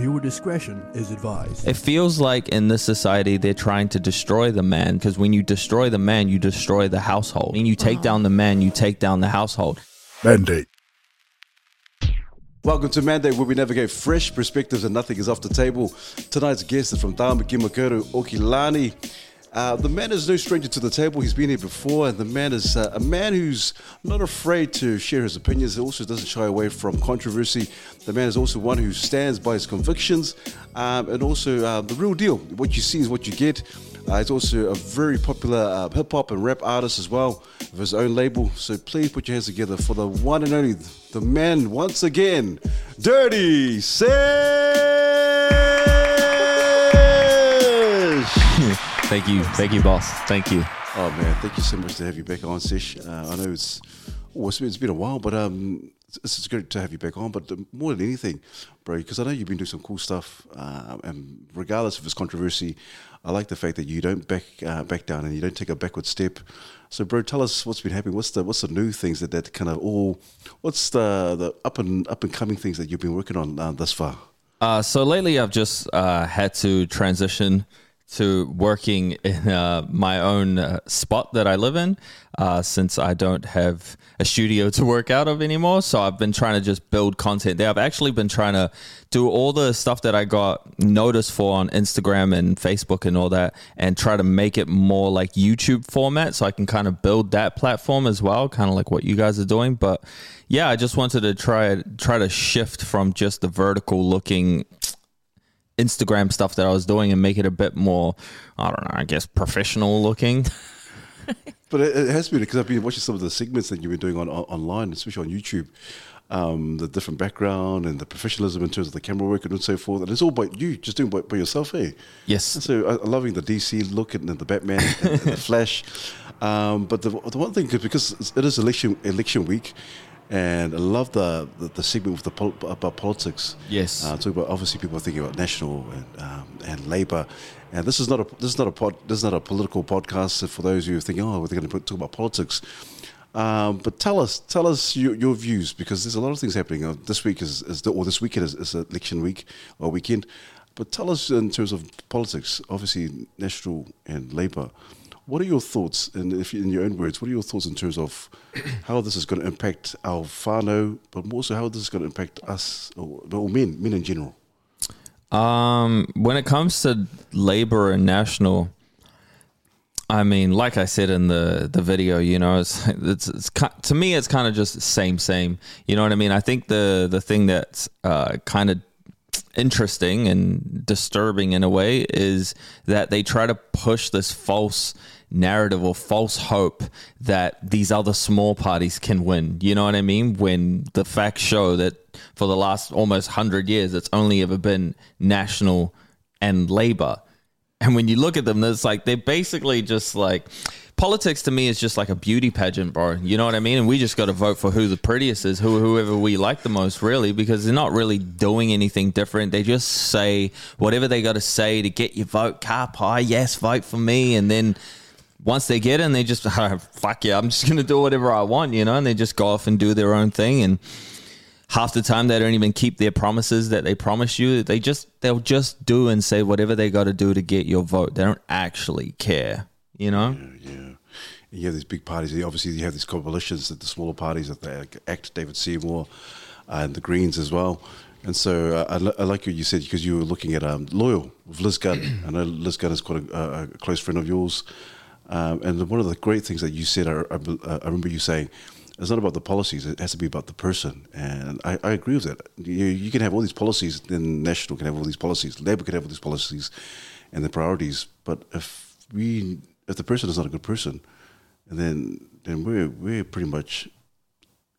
Viewer discretion is advised. It feels like in this society they're trying to destroy the man because when you destroy the man, you destroy the household. When you take uh-huh. down the man, you take down the household. Mandate. Welcome to Mandate, where we navigate fresh perspectives and nothing is off the table. Tonight's guest is from Tāmaki Makaurau, Aukilani. Uh, the man is no stranger to the table. He's been here before, and the man is uh, a man who's not afraid to share his opinions. He also doesn't shy away from controversy. The man is also one who stands by his convictions, um, and also uh, the real deal. What you see is what you get. Uh, he's also a very popular uh, hip hop and rap artist as well, of his own label. So please put your hands together for the one and only, the man once again, Dirty Sesh. Thank you. Thank you, boss. Thank you. Oh man, thank you so much to have you back on, Sesh. Uh, I know it's oh, it's been, it's been a while, but um, it's, it's great to have you back on. But more than anything, bro, because I know you've been doing some cool stuff, uh, and regardless of its controversy, I like the fact that you don't back uh, back down and you don't take a backward step. So, bro, tell us what's been happening. What's the what's the new things that that kind of all? What's the the up and up and coming things that you've been working on uh, thus far? Uh, so lately, I've just uh, had to transition to working in uh, my own uh, spot that I live in uh, since I don't have a studio to work out of anymore. So I've been trying to just build content there. I've actually been trying to do all the stuff that I got noticed for on Instagram and Facebook and all that and try to make it more like YouTube format so I can kind of build that platform as well, kind of like what you guys are doing. But yeah, I just wanted to try try to shift from just the vertical looking Instagram stuff that I was doing and make it a bit more, I don't know, I guess professional looking. But it, it has been because I've been watching some of the segments that you've been doing on, on online, especially on YouTube. Um, the different background and the professionalism in terms of the camera work and so forth, and it's all by you, just doing by, by yourself, eh? Yes. And so I'm loving the DC look and the Batman and, and the Flash, um, but the, the one thing because it is election election week, and I love the the, the segment with the pol- about politics. Yes. Uh, talk about obviously people are thinking about national and um, and Labour, and this is not a this is not a pod, this is not a political podcast. For those who are thinking, oh, we're going to talk about politics. Um, but tell us, tell us your, your views because there's a lot of things happening. Uh, this week is, is the, or this weekend is, is election week or weekend. But tell us in terms of politics, obviously national and Labour. What are your thoughts, and if in your own words, what are your thoughts in terms of how this is going to impact our whānau, but more so how this is going to impact us or, or men, men in general? Um, when it comes to labor and national, I mean, like I said in the the video, you know, it's it's, it's to me, it's kind of just same same. You know what I mean? I think the the thing that's uh, kind of interesting and disturbing in a way is that they try to push this false narrative or false hope that these other small parties can win. You know what I mean? When the facts show that for the last almost 100 years, it's only ever been national and labor. And when you look at them, it's like they're basically just like politics to me is just like a beauty pageant, bro. You know what I mean? And we just got to vote for who the prettiest is, who whoever we like the most, really, because they're not really doing anything different. They just say whatever they got to say to get your vote. Ka pai, yes, vote for me, and then once they get in, they just "Ah, fuck yeah, I'm just gonna do whatever I want, you know, and they just go off and do their own thing and half the time they don't even keep their promises that they promise you they just they'll just do and say whatever they got to do to get your vote they don't actually care you know Yeah. You have these big parties. Obviously, you have these coalitions that the smaller parties that they ACT, David Seymour, and the Greens as well. And so uh, I, like what you said because you were looking at um, Loyal with Liz Gunn. I know Liz Gunn is quite a, a close friend of yours. Um, and one of the great things that you said, I, I, I remember you saying, it's not about the policies, it has to be about the person. And I, I agree with that. You, you can have all these policies, then National can have all these policies, Labour can have all these policies and the priorities. But if we, if the person is not a good person, then then we're we're pretty much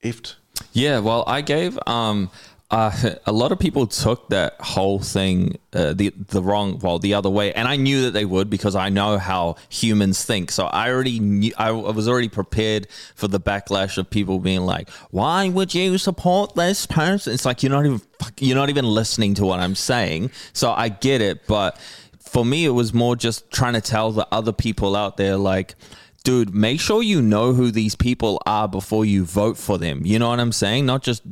effed. Yeah, well, I gave um uh, a lot of people took that whole thing uh, the the wrong well the other way, and I knew that they would because I know how humans think. So I already knew I was already prepared for the backlash of people being like, "Why would you support this person?" It's like you're not even you're not even listening to what I'm saying. So I get it, but for me, it was more just trying to tell the other people out there like dude, make sure you know who these people are before you vote for them. You know what I'm saying? Not just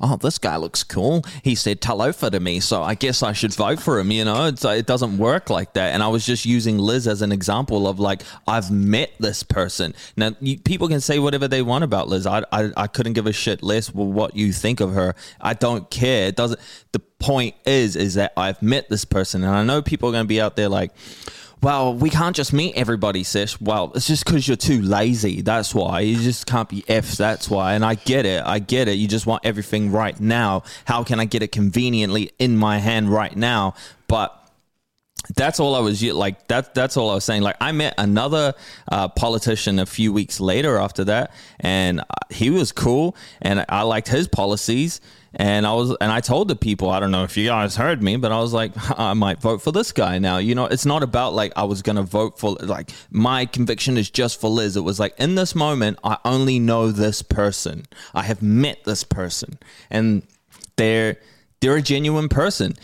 oh, this guy looks cool. He said talofa to me, so I guess I should vote for him. You know, it's, it doesn't work like that. And I was just using Liz as an example of like, I've met this person. Now, you, people can say whatever they want about Liz. I, I, I couldn't give a shit less what you think of her. I don't care. It doesn't, the point is, is that I've met this person. And I know people are going to be out there like, well, we can't just meet everybody, Sesh. Well, it's just because you're too lazy. That's why. You just can't be F's. That's why. And I get it. I get it. You just want everything right now. How can I get it conveniently in my hand right now? But that's all I was like. That that's all I was saying. Like I met another uh, politician a few weeks later after that, and uh, he was cool, and I liked his policies. And I was, and I told the people, I don't know if you guys heard me, but I was like, I might vote for this guy now. You know, it's not about like I was gonna vote for like my conviction is just for Liz. It was like in this moment, I only know this person. I have met this person, and they're they're a genuine person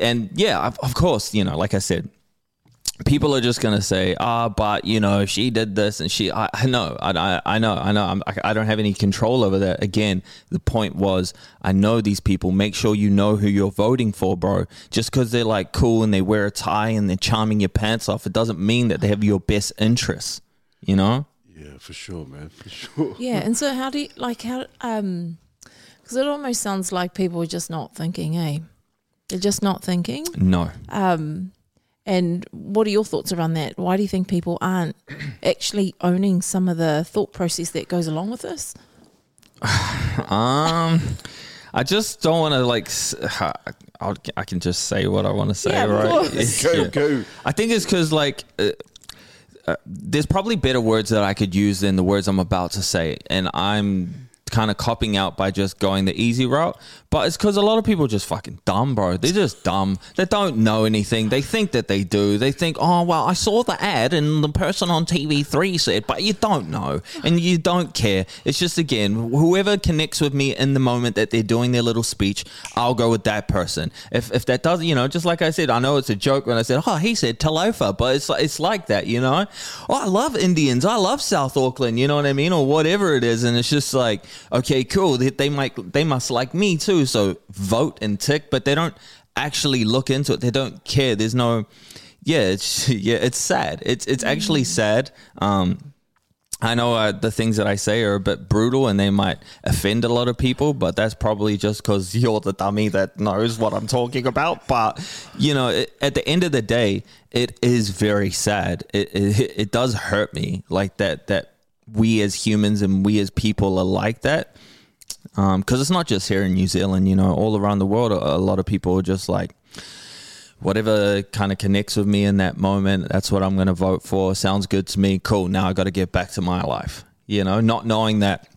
and yeah, of, of course, you know, like I said, people are just going to say, ah, but you know, she did this and she, I, I know, I, I know, I know, I'm, I don't have any control over that. Again, the point was, I know these people. Make sure you know who you're voting for, bro. Just because they're like cool and they wear a tie and they're charming your pants off, it doesn't mean that they have your best interests, you know? Yeah, for sure, man, for sure. Yeah, and so how do you, like, how, um, because it almost sounds like people are just not thinking, eh? They're just not thinking. No. Um, and what are your thoughts around that? Why do you think people aren't actually owning some of the thought process that goes along with this? um, I just don't want to like. I'll, I can just say what I want to say, Yeah, right? Go, go. I think it's because like. Uh, uh, there's probably better words that I could use than the words I'm about to say, and I'm kind of copping out by just going the easy route. But it's because a lot of people are just fucking dumb, bro. They're just dumb. They don't know anything. They think that they do. They think, oh, well, I saw the ad and the person on TV3 said, but you don't know and you don't care. It's just, again, whoever connects with me in the moment that they're doing their little speech, I'll go with that person. If, if that doesn't, you know, just like I said, I know it's a joke when I said, oh, he said Talofa, but it's, it's like that, you know? Oh, I love Indians. I love South Auckland, you know what I mean? Or whatever it is. And it's just like, okay, cool. They, they might, they must like me too. So vote and tick, but they don't actually look into it. They don't care. There's no, yeah, it's yeah, it's sad. It's it's actually sad. Um, I know uh, the things that I say are a bit brutal and they might offend a lot of people, but that's probably just because you're the dummy that knows what I'm talking about. But you know, it, at the end of the day, it is very sad. It, it it does hurt me like that. That we as humans and we as people are like that because um, it's not just here in New Zealand. You know, all around the world, a, a lot of people are just like, whatever kind of connects with me in that moment, that's what I'm going to vote for. Sounds good to me. Cool. Now I got to get back to my life. You know, not knowing that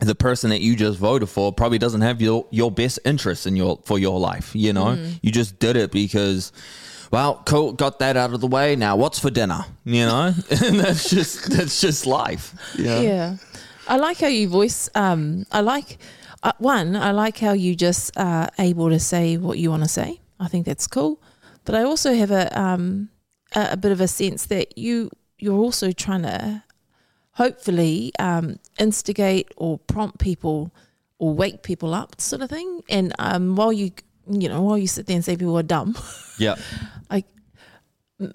the person that you just voted for probably doesn't have your your best interests in your for your life. You know, you just did it because. Well, cool, got that out of the way. Now, what's for dinner? You know, and that's just that's just life. Yeah. Yeah. I like how you voice. Um, I like uh, one. I like how you just are able to say what you want to say. I think that's cool. But I also have a um, a, a bit of a sense that you you're also trying to hopefully um, instigate or prompt people or wake people up, sort of thing. And um, while you you know while you sit there and say people are dumb, Yeah. I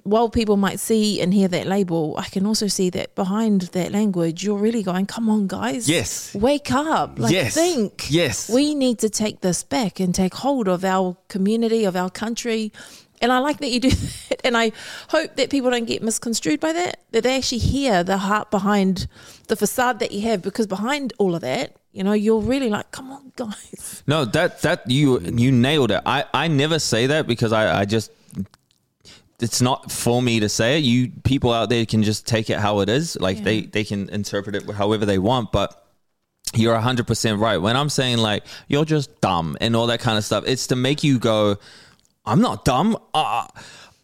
while people might see and hear that label, I can also see that behind that language, you're really going, "Come on, guys, Yes. wake up, like Yes. think, Yes. we need to take this back and take hold of our community, of our country." And I like that you do that, and I hope that people don't get misconstrued by that. That they actually hear the heart behind the facade that you have, because behind all of that, you know, you're really like, "Come on, guys." No, that that you you nailed it. I I never say that because I I just it's not for me to say it. You people out there can just take it how it is. Like they they can interpret it however they want, but you're 100% right. When I'm saying like you're just dumb and all that kind of stuff, it's to make you go I'm not dumb. Uh,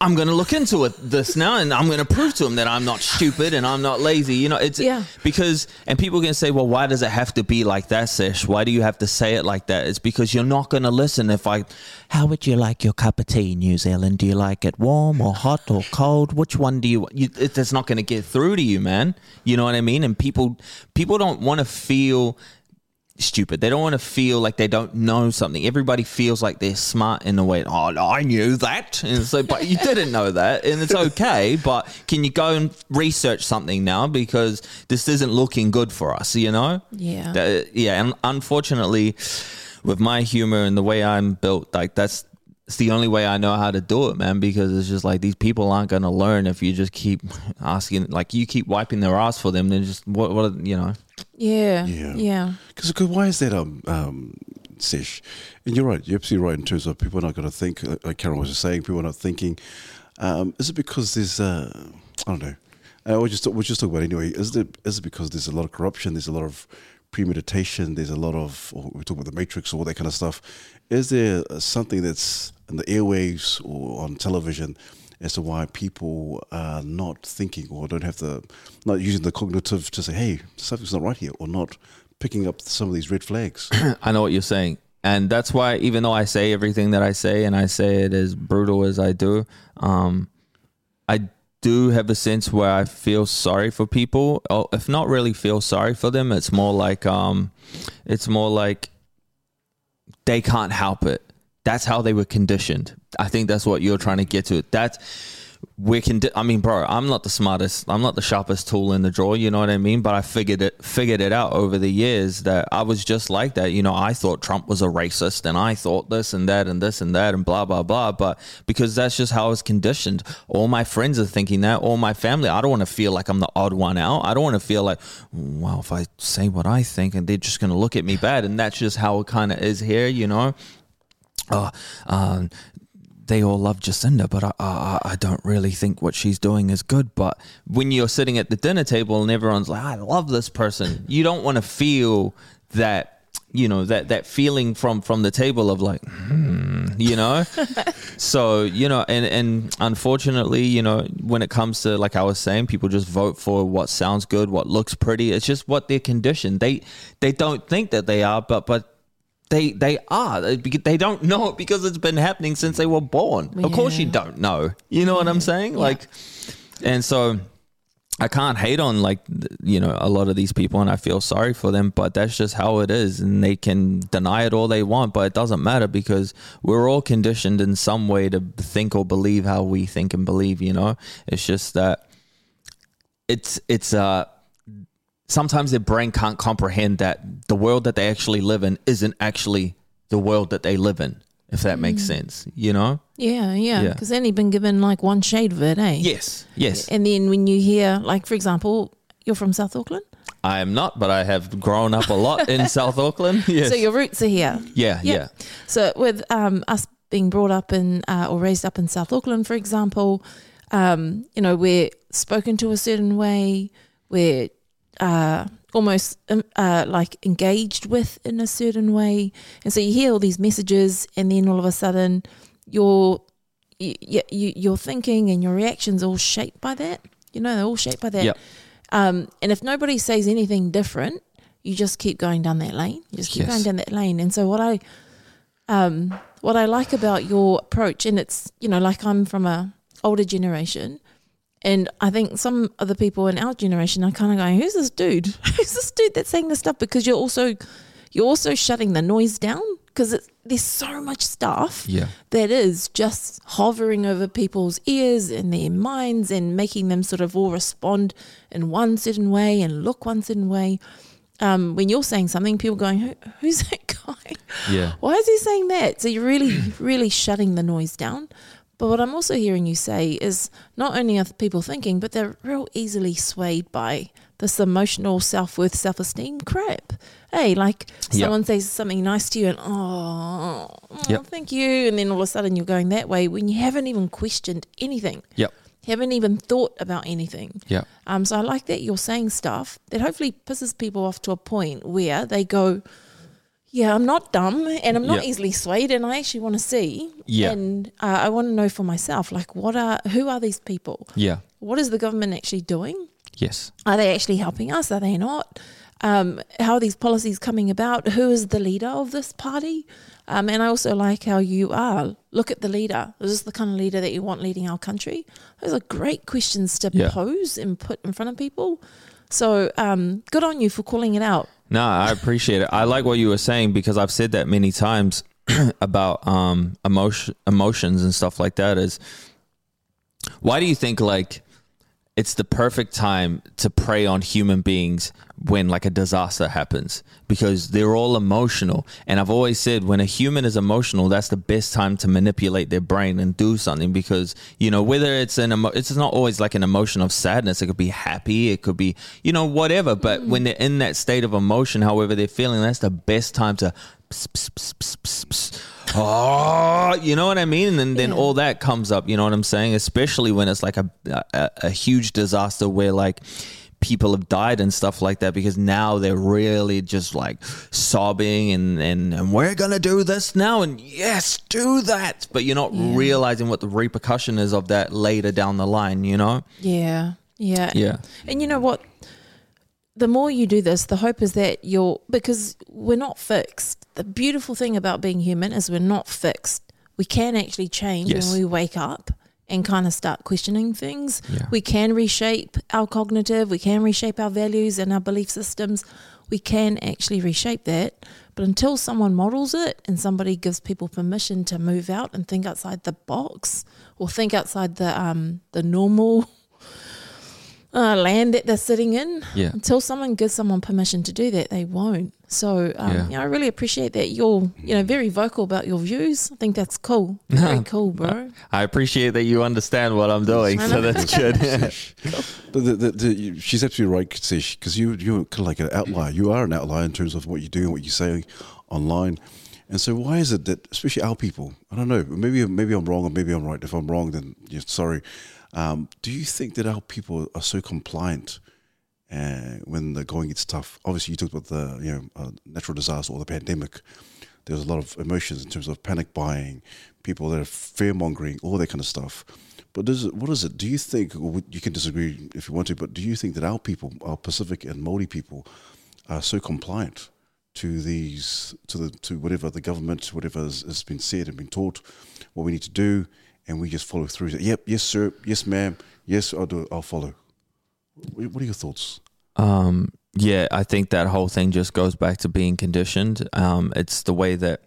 I'm going to look into it this now and I'm going to prove to him that I'm not stupid and I'm not lazy. You know, it's Yeah. because, and people can say, well, why does it have to be like that, Sesh? Why do you have to say it like that? It's because you're not going to listen if I, how would you like your cup of tea, New Zealand? Do you like it warm or hot or cold? Which one do you, you it's not going to get through to you, man. You know what I mean? And people, people don't want to feel stupid. They don't want to feel like they don't know something. Everybody feels like they're smart in a way. Oh, no, I knew that. And so, but you didn't know that, and it's okay. But can you go and research something now because this isn't looking good for us? You know? Yeah. That- yeah. And unfortunately, with my humor and the way I'm built, like that's. It's the only way I know how to do it, man, because it's just like these people aren't going to learn if you just keep asking, like you keep wiping their ass for them. Then just what, what, you know, Yeah. Yeah. Yeah. Because why is that, um, um, Sesh? And you're right. You're absolutely right in terms of people are not going to think, like- like Karen was just saying, people are not thinking. Um, is it because there's, uh, I don't know. Uh, we'll just we'll just talk about it anyway. Is it is it because there's a lot of corruption? There's a lot of premeditation. There's a lot of or we talk about the Matrix or all that kind of stuff. Is there uh, something that's in the airwaves or on television as to why people are not thinking or don't have the not using the cognitive to say, hey, something's not right here, or not picking up some of these red flags? I know what you're saying. And that's why, even though I say everything that I say and I say it as brutal as I do, um, I do have a sense where I feel sorry for people. Or if not really feel sorry for them, it's more like, um, it's more like they can't help it. That's how they were conditioned. I think that's what you're trying to get to. That's we can. I mean, bro, I'm not the smartest. I'm not the sharpest tool in the drawer. You know what I mean? But I figured it figured it out over the years that I was just like that. You know, I thought Trump was a racist, and I thought this and that and this and that and blah blah blah. But because that's just how I was conditioned. All my friends are thinking that. All my family. I don't want to feel like I'm the odd one out. I don't want to feel like, well, if I say what I think, and they're just going to look at me bad. And that's just how it kind of is here. You know. Oh, um, they all love Jacinda, but I, I, I don't really think what she's doing is good. But when you're sitting at the dinner table and everyone's like, I love this person, you don't want to feel that, you know, that, that feeling from, from the table of like, hmm, you know? so, you know, and, and unfortunately, you know, when it comes to, like I was saying, people just vote for what sounds good, what looks pretty. It's just what they're conditioned. They, they don't think that they are, but, but, they they are They- they don't know it because it's been happening since they were born. Of course, you don't know. You know what I'm saying? Like, and so I can't hate on like you know a lot of these people, and I feel sorry for them. But that's just how it is, and they can deny it all they want, but it doesn't matter because we're all conditioned in some way to think or believe how we think and believe. You know, it's just that it's it's uh sometimes their brain can't comprehend that the world that they actually live in isn't actually the world that they live in. If that makes sense, you know. Yeah, yeah. Because yeah. Because only been given like one shade of it, eh? Yes, yes. And then when you hear, like, for example, you're from South Auckland, I am not, but I have grown up a lot in South Auckland. Yes. so your roots are here. yeah, Yeah. yeah, So with um, us being brought up in uh, or raised up in South Auckland, for example, um, you know, we're spoken to a certain way, we're uh, almost um, uh, like engaged with in a certain way, and so you hear all these messages, and then all of a sudden, your you, you, your thinking and your reactions all shaped by that. You know, they're all shaped by that. Yep. Um, and if nobody says anything different, you just keep going down that lane. You just keep Yes. going down that lane. And so what I um, what I like about your approach, and it's you know like I'm from a older generation, and I think some of the people in our generation are kind of going, "Who's this dude? Who's this dude that's saying this stuff?" Because you're also you're also shutting the noise down because there's so much stuff yeah, that is just hovering over people's ears and their minds and making them sort of all respond in one certain way and look one certain way. Um, when you're saying something, people going, Who, "Who's that guy? yeah, Why is he saying that?" So you're really, really shutting the noise down. But what I'm also hearing you say is not only are people thinking, but they're real easily swayed by this emotional self worth, self esteem crap. Hey, like Yep. someone says something nice to you and oh, oh Yep. thank you, and then all of a sudden you're going that way when you haven't even questioned anything, yep, haven't even thought about anything. yep, Um, so I like that you're saying stuff that hopefully pisses people off to a point where they go, "Yeah, I'm not dumb, and I'm not Yeah. easily swayed, and I actually want to see, Yeah. and uh, I want to know for myself, like, what are who are these people? yeah, What is the government actually doing? yes, Are they actually helping us? Are they not? Um, how are these policies coming about? Who is the leader of this party? Um, and I also like how you are. Look at the leader. Is this the kind of leader that you want leading our country? Those are great questions to Yeah. pose and put in front of people. So um, good on you for calling it out. No, I appreciate it. I like what you were saying because I've said that many times about um emotion emotions and stuff like that is why do you think like it's the perfect time to prey on human beings when like a disaster happens because they're all emotional. And i've always said when a human is emotional that's the best time to manipulate their brain and do something because you know whether it's an emo- it's not always like an emotion of sadness. It could be happy. It could be you know whatever. But mm. when they're in that state of emotion however they're feeling that's the best time to pss, pss, pss, oh ah, you know what i mean? And then, then Yeah. all that comes up. You know what i'm saying? Especially when it's like a, a a huge disaster where like people have died and stuff like that because now they're really just like sobbing and and, and we're gonna do this now and yes do that but you're not Yeah. realizing what the repercussion is of that later down the line you know Yeah, yeah, yeah And you know what? The more you do this, the hope is that you're because we're not fixed. The beautiful thing about being human is we're not fixed. We can actually change Yes. when we wake up and kind of start questioning things. Yeah. We can reshape our cognitive, we can reshape our values and our belief systems. We can actually reshape that. But until someone models it and somebody gives people permission to move out and think outside the box or think outside the um the normal uh, land that they're sitting in. Yeah. Until someone gives someone permission to do that, they won't. So, um, Yeah. you know, I really appreciate that you're, you know, very vocal about your views. I think that's cool. Very cool, bro. i appreciate that you understand what i'm doing so that's good But the, the, the, she's absolutely right, Sesh, because you, you're kind of like an outlier. You are an outlier in terms of what you do and what you say online. And so, why is it that, especially our people, I don't know, maybe maybe I'm wrong or maybe I'm right. If I'm wrong, then yeah, sorry. Um, do you think that our people are so compliant uh, when the going gets tough? Obviously, you talked about the you know uh, natural disaster or the pandemic. There's a lot of emotions in terms of panic buying, people that are fear mongering, all that kind of stuff. But does it, what is it? Do you think you can disagree if you want to? But do you think that our people, our Pacific and Maori people, are so compliant to these to the to whatever the government, whatever has, has been said and been taught, what we need to do, and we just follow through? Yep, yes, sir, yes, ma'am, yes, I'll do it, I'll follow. What are your thoughts? Um, yeah, I think that whole thing just goes back to being conditioned. Um, it's the way that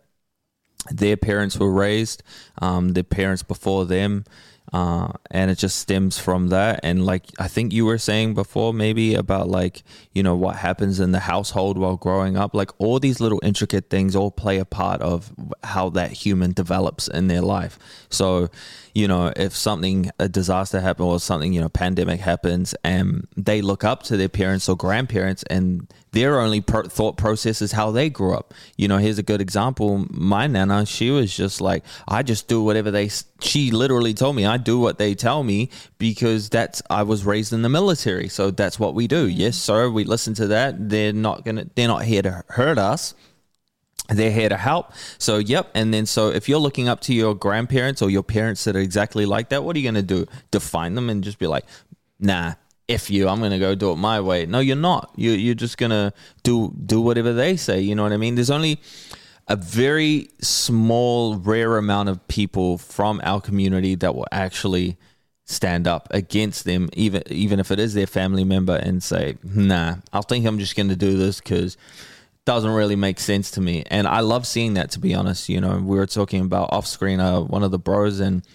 their parents were raised, um, their parents before them, uh, and it just stems from that. And like I think you were saying before, maybe about like you know what happens in the household while growing up. Like all these little intricate things all play a part of how that human develops in their life. So you know, if something, a disaster happened or something, you know, pandemic happens and they look up to their parents or grandparents and their only pro- thought process is how they grew up. You know, here's a good example. My nana, she was just like, I just do whatever they, she literally told me, I do what they tell me because that's, I was raised in the military. So that's what we do. Mm. Yes, sir. We listen to that. They're not going to, they're not here to hurt us they're here to help. So, yep. And then, so if you're looking up to your grandparents or your parents that are exactly like that, what are you going to do? Define them and just be like, nah, if you, I'm to go do it my way. No, you're not. You, you're just to do, do whatever they say. You know what I mean? There's only a very small, rare amount of people from our community that will actually stand up against them, even even if it is their family member, and say, "Nah, I think I'm just to do this because doesn't really make sense to me." And I love seeing that. To be honest, you know, we were talking about off screen. Uh, one of the bros and.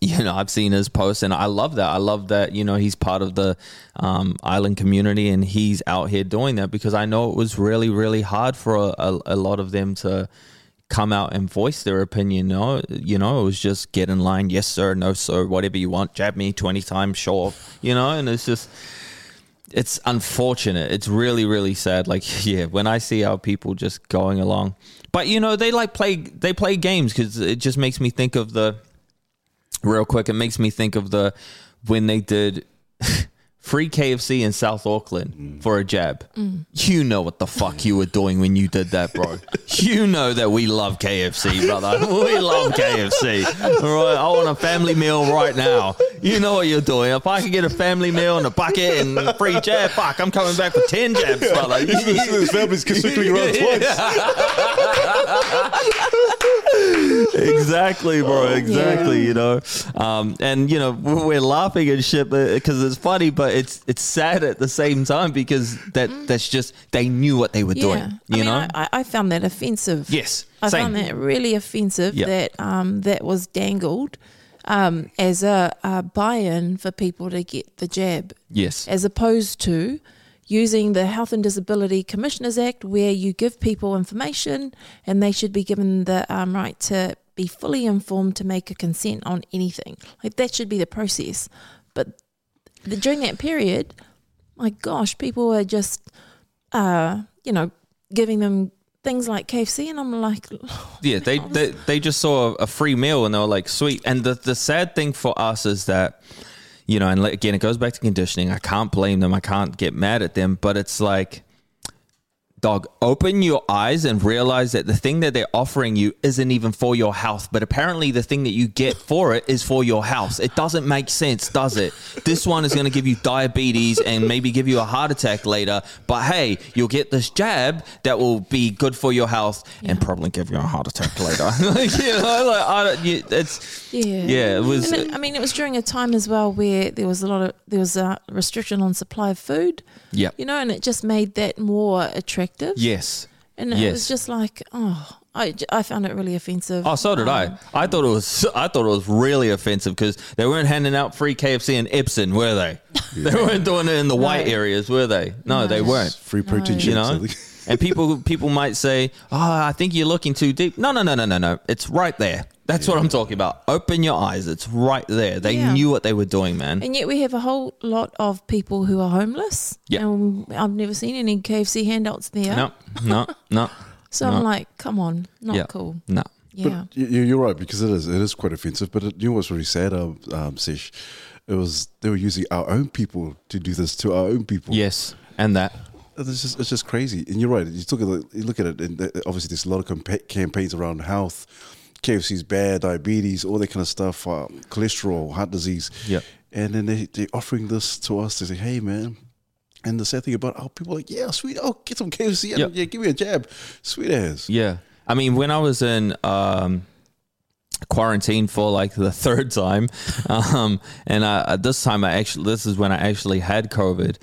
You know, I've seen his posts, and I love that. I love that. You know, he's part of the um, island community, and he's out here doing that because I know it was really, really hard for a, a, a lot of them to come out and voice their opinion. Know, you know, it was just get in line, yes sir, no sir, whatever you want, jab me twenty times, sure. You know, and it's just it's unfortunate. It's really, really sad. Like, yeah, when I see our people just going along, but you know, they like play they play games because it just makes me think of the real quick. It makes me think of the when they did. Free KFC in South Auckland mm. for a jab. Mm. You know what the fuck you were doing when you did that, bro. you know that we love KFC, brother. We love KFC. All right, I want a family meal right now. You know what you're doing. If I could get a family meal and a bucket and a free jab, fuck, I'm coming back for 10 jabs, brother. His family's circling around twice. exactly, bro. Exactly. You know, um, and you know we're laughing and shit because it's funny, but it's it's sad at the same time because that that's just they knew what they were doing. I You mean, know. I, I found that offensive. yes. I same. found that really offensive Yeah. that um, that was dangled um, as a, a buy-in for people to get the jab, yes. as opposed to using the Health and Disability Commissioners Act, where you give people information and they should be given the um, right to be fully informed to make a consent on anything. Like that should be the process. But the, during that period, my gosh, people were just, uh, you know, giving them things like KFC, and I'm like, Yeah, they, they they just saw a, a free meal and they were like, sweet. And the the sad thing for us is that, you know, and again, it goes back to conditioning. I can't blame them. I can't get mad at them, but it's like, dog, open your eyes and realize that the thing that they're offering you isn't even for your health, but apparently the thing that you get for it is for your house. It doesn't make sense, does it? This one is going to give you diabetes and maybe give you a heart attack later, but hey, you'll get this jab that will be good for your health and probably give you a heart attack later. like, you know, like, I don't, you, it's, Yeah, Yeah, it was- it, I mean, it was during a time as well where there was a lot of there was a restriction on supply of food. Yeah. You know, and it just made that more attractive. Yes. and it was just like, oh, I, I found it really offensive. Oh, so did I. Um, I thought it was. I thought it was really offensive because they weren't handing out free KFC in Epsom, were they? They weren't doing it in the white No. areas, were they? No, they weren't. Free protein No. shakes. You know. and people people might say, "Oh, I think you're looking too deep." No, no, no, no, no, no. It's right there. That's what I'm talking about. Open your eyes. It's right there. They Yeah. knew what they were doing, man. And yet we have a whole lot of people who are homeless. Yeah. And I've never seen any KFC handouts there. No, no, no, So no. I'm like, come on, not Yeah. cool. no. Yeah. But you- you're right because it is it is quite offensive. But it, you know what's really sad, um, um, Sesh? It was they were using our own people to do this to our own people. Yes, and that. It's just it's just crazy. And you're right. You look at it, you look at it, and uh, obviously there's a lot of campa- campaigns around health. KFC's bad, diabetes, all that kind of stuff, uh, cholesterol, heart disease. Yep. And then they they're offering this to us. They say, "Hey, man." And the sad thing about oh, people are like, "Yeah, sweet. Oh, get some KFC. Yep. Yeah, give me a jab, sweet ass." Yeah. I mean, when I was in um, quarantine for like the third time, um, and uh, this time I actually, this is when I actually had COVID.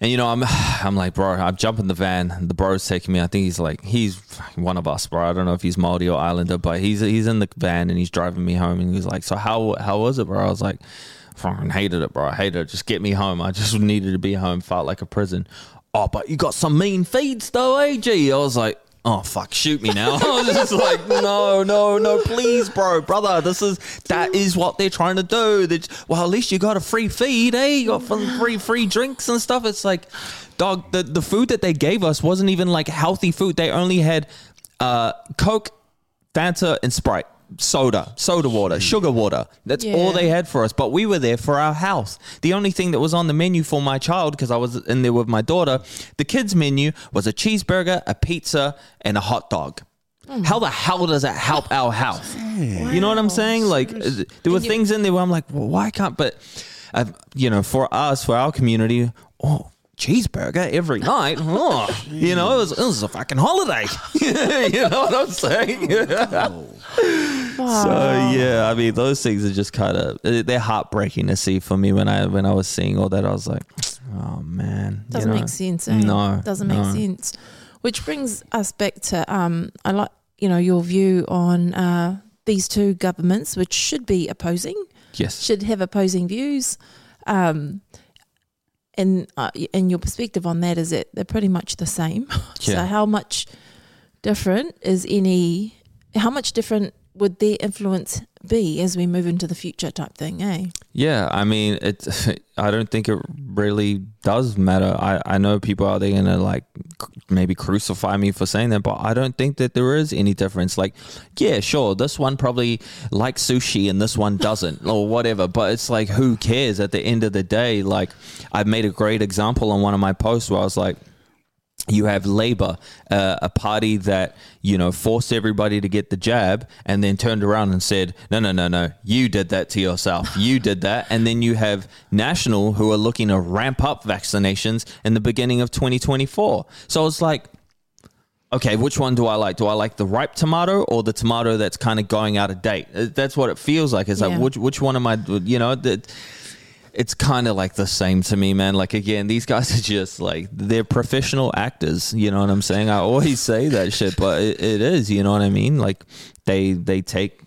And you know, I'm, I'm like, bro, I jump in the van. The bro's taking me. I think he's like, he's one of us, bro. I don't know if he's Maori or Islander, but he's he's in the van and he's driving me home. And he's like, so how how was it, bro? I was like, fucking hated it, bro. I hated it. Just get me home. I just needed to be home. Felt like a prison. Oh, but you got some mean feeds though, AG. I was like, oh fuck, shoot me now. I was just like, no, no, no, please, bro, brother. This is that is what they're trying to do. They, well, at least you got a free feed, eh? You got free free drinks and stuff. It's like, dog, the the food that they gave us wasn't even like healthy food. They only had uh, Coke, Fanta, and Sprite. Soda, soda water, sugar water. That's all they had for us. But we were there for our health. The only thing that was on the menu for my child, because I was in there with my daughter, the kids' menu was a cheeseburger, a pizza, and a hot dog. How the hell does that help our health? You know what I'm Wow. saying? Like there were you- things in there where I'm like, well, why can't? But uh, you know, for us, for our community, oh. Cheeseburger every night, oh, you know, it was, it was a fucking holiday. you know what I'm saying? So yeah, I mean, those things are just kind of they're heartbreaking to see for me when I when I was seeing all that. I was like, oh man, Doesn't know? make sense. Eh? No, doesn't make no. sense. Which brings us back to um, I like you know your view on uh, these two governments, which should be opposing, Yes, should have opposing views. Um, and uh, and your perspective on that is that they're pretty much the same. so how much different is any? How much different would their influence be as we move into the future, type thing? Eh? yeah. I mean, it. I don't think it really does matter. I I know people out there gonna like maybe crucify me for saying that, but I don't think that there is any difference. Like, yeah, sure, this one probably likes sushi and this one doesn't, or whatever. But it's like, who cares? At the end of the day, like, I made a great example on one of my posts where I was like. You have Labor, uh, a party that you know forced everybody to get the jab, and then turned around and said, "No, no, no, no, you did that to yourself. You did that." And then you have National, who are looking to ramp up vaccinations in the beginning of 2024. So it's like, okay, which one do I like? Do I like the ripe tomato or the tomato that's kind of going out of date? That's what it feels like. It's Yeah. like which which one am I? You know that. It's kind of like the same to me, man. Like again, these guys are just like they're professional actors. You know what I'm saying? I always say that shit, but it, it is. You know what I mean? Like they they take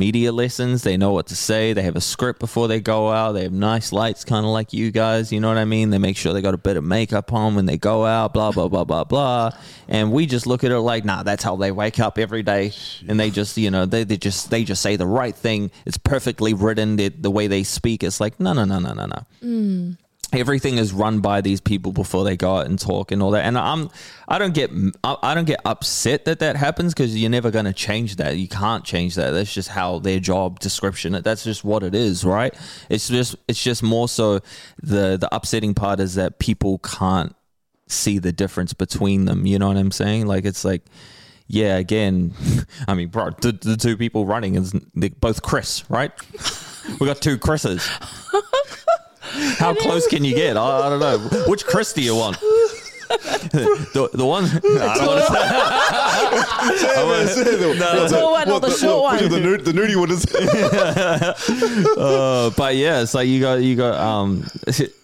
media lessons. They know what to say. They have a script before they go out. They have nice lights, kind of like you guys. You know what I mean? They make sure they got a bit of makeup on when they go out. Blah blah blah blah blah. And we just look at it like, nah, that's how they wake up every day, and they just, you know, they, they just they just say the right thing. It's perfectly written. The, the way they speak, it's like, no no no no no no mm. Everything is run by these people before they go out and talk and all that. And i'm i don't get i don't get upset that that happens because you're never going to change that. You can't change that. That's just how their job description that's just what it is right? It's just it's just more so the the upsetting part is that people can't see the difference between them you know what i'm saying? Like it's like yeah again i mean bro the, the two people running is they're both chris right? We got two chris's how close can you get? I, I don't know. Which Chris do you want? the, the one. I don't want to say. The tall one or the short which one? the, nerd, the nerdy one is? Uh, but yeah, it's like you got you got um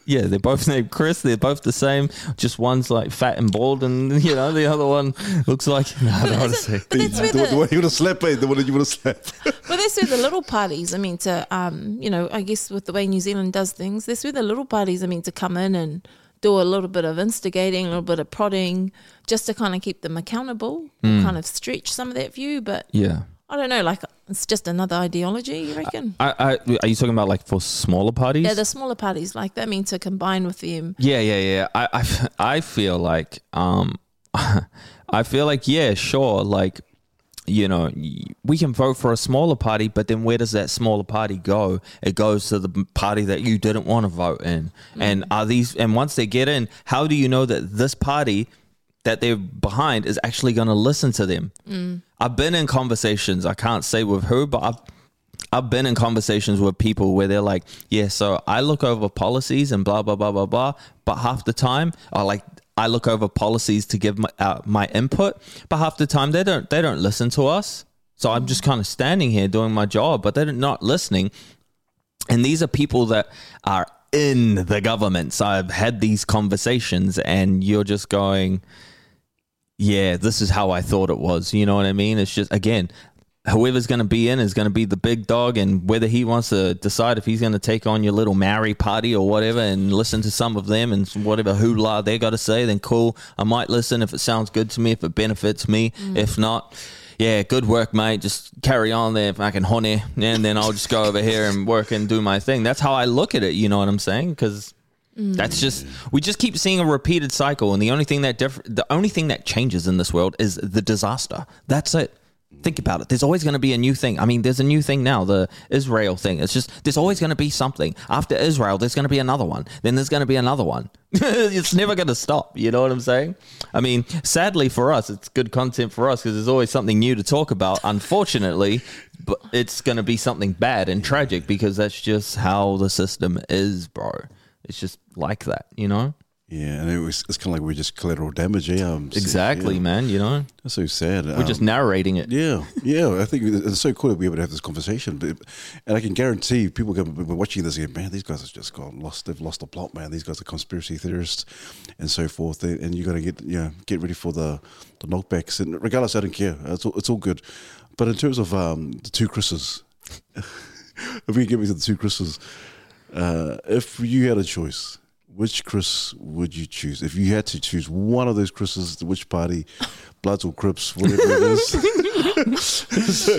yeah, they're both named Chris. They're both the same. Just one's like fat and bald, and you know the other one looks like. No, I don't want to say. But that's where the, the the, one you want to slap, eh? The one you want to slap. But that's where the little parties are meant to, um, you know, I guess with the way New Zealand does things, that's where the little parties are meant to come in and do a little bit of instigating, a little bit of prodding, just to kind of keep them accountable, kind of stretch some of that view. But Yeah. I don't know, like it's just another ideology, you reckon? I, I, are you talking about like for smaller parties? yeah, the smaller parties, like that mean to combine with them. Yeah, yeah, yeah. I, I, I feel like, um, I feel like, yeah, sure. Like, you know, we can vote for a smaller party, but then where does that smaller party go? It goes to the party that you didn't want to vote in. Mm. And are these, and once they get in, how do you know that this party that they're behind is actually going to listen to them? Mm. I've been in conversations, I can't say with who, but I've I've been in conversations with people where they're like, yeah, so I look over policies and blah blah blah blah blah, but half the time, I like I look over policies to give my uh, my input, but half the time they don't they don't listen to us. So I'm just kind of standing here doing my job, but they're not listening. And these are people that are in the governments. I've had these conversations, and you're just going, yeah, this is how I thought it was. You know what I mean? It's just again, whoever's going to be in is going to be the big dog, and whether he wants to decide if he's going to take on your little Maori party or whatever, and listen to some of them and whatever hoopla they got to say, then cool. I might listen if it sounds good to me, if it benefits me. Mm. If not. Yeah, good work, mate. Just carry on there, fucking honey, and then I'll just go over here and work and do my thing. That's how I look at it. You know what I'm saying? Because mm. that's just we just keep seeing a repeated cycle, and the only thing that diff- the only thing that changes in this world is the disaster. That's it. Think about it. There's always going to be a new thing. I mean, there's a new thing now, the Israel thing. It's just there's always going to be something. After Israel, there's going to be another one. Then there's going to be another one. it's never going to stop. You know what I'm saying? I mean, sadly for us, it's good content for us because there's always something new to talk about. Unfortunately, but it's going to be something bad and tragic because that's just how the system is, bro. It's just like that, you know? Yeah, and it was, it's kind of like we're just collateral damage. Yeah, um, Exactly, yeah. man. You know, That's so sad. we're just narrating it. Yeah, yeah. I think it's so cool to be able to have this conversation. But and I can guarantee people to be watching this again. Man, these guys have just gone lost. They've lost the plot, man. These guys are conspiracy theorists and so forth. And you got to get yeah get ready for the the knockbacks. And regardless, I don't care. It's all, it's all good. But in terms of um, the two Chris's, if we get me to the two Chris's, uh, if you had a choice. Which Chris would you choose? If you had to choose one of those Chris's, which party, Bloods or Crips, whatever it is,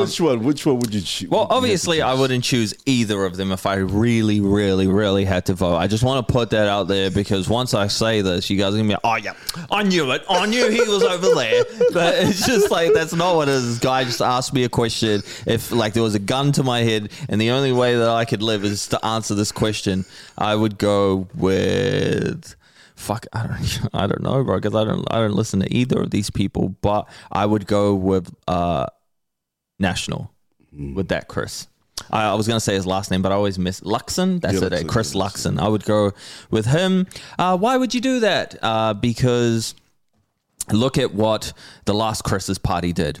which one? Which one would you choose? Um, Well, obviously, I wouldn't choose either of them if I really, really, really had to vote. I just want to put that out there because once I say this, you guys are gonna be, like, oh yeah, I knew it. I knew he was over there. But it's just like that's not what it is. This guy just asked me a question. If like there was a gun to my head, and the only way that I could live is to answer this question, I would go with. Fuck, I don't, I don't know, bro, because I don't, I don't listen to either of these people. But I would go with uh, National with that Chris. I, I was gonna say his last name, but I always miss Luxon. That's Yeah, it, eh? Luxon, Chris yeah, Luxon. I would go with him. Uh, why would you do that? Uh, because look at what the last Chris's party did.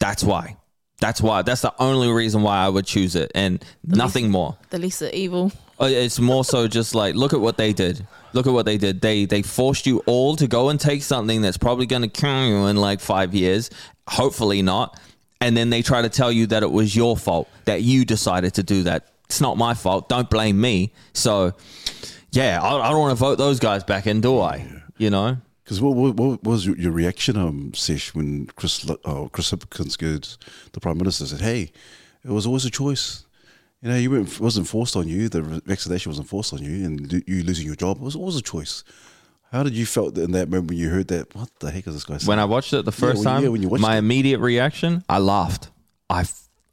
That's why. That's why. That's the only reason why I would choose it, and nothing more. The lesser evil. Uh, It's more so just like look at what they did. Look at what they did. They they forced you all to go and take something that's probably going to kill you in like five years. Hopefully not. And then they try to tell you that it was your fault that you decided to do that. It's not my fault. Don't blame me. So, yeah, I, I don't want to vote those guys back in, do I? You know. Because what, what, what was your, reaction, um, Sesh, when Chris oh, Chris Hipkins the Prime Minister said, hey, it was always a choice. You know, you weren't, it wasn't forced on you. The vaccination wasn't forced on you, and you losing your job was always a choice. How did you felt in that moment when you heard that? What the heck is this guy saying? When I watched it the first when- time, yeah, my it. immediate reaction, I laughed. I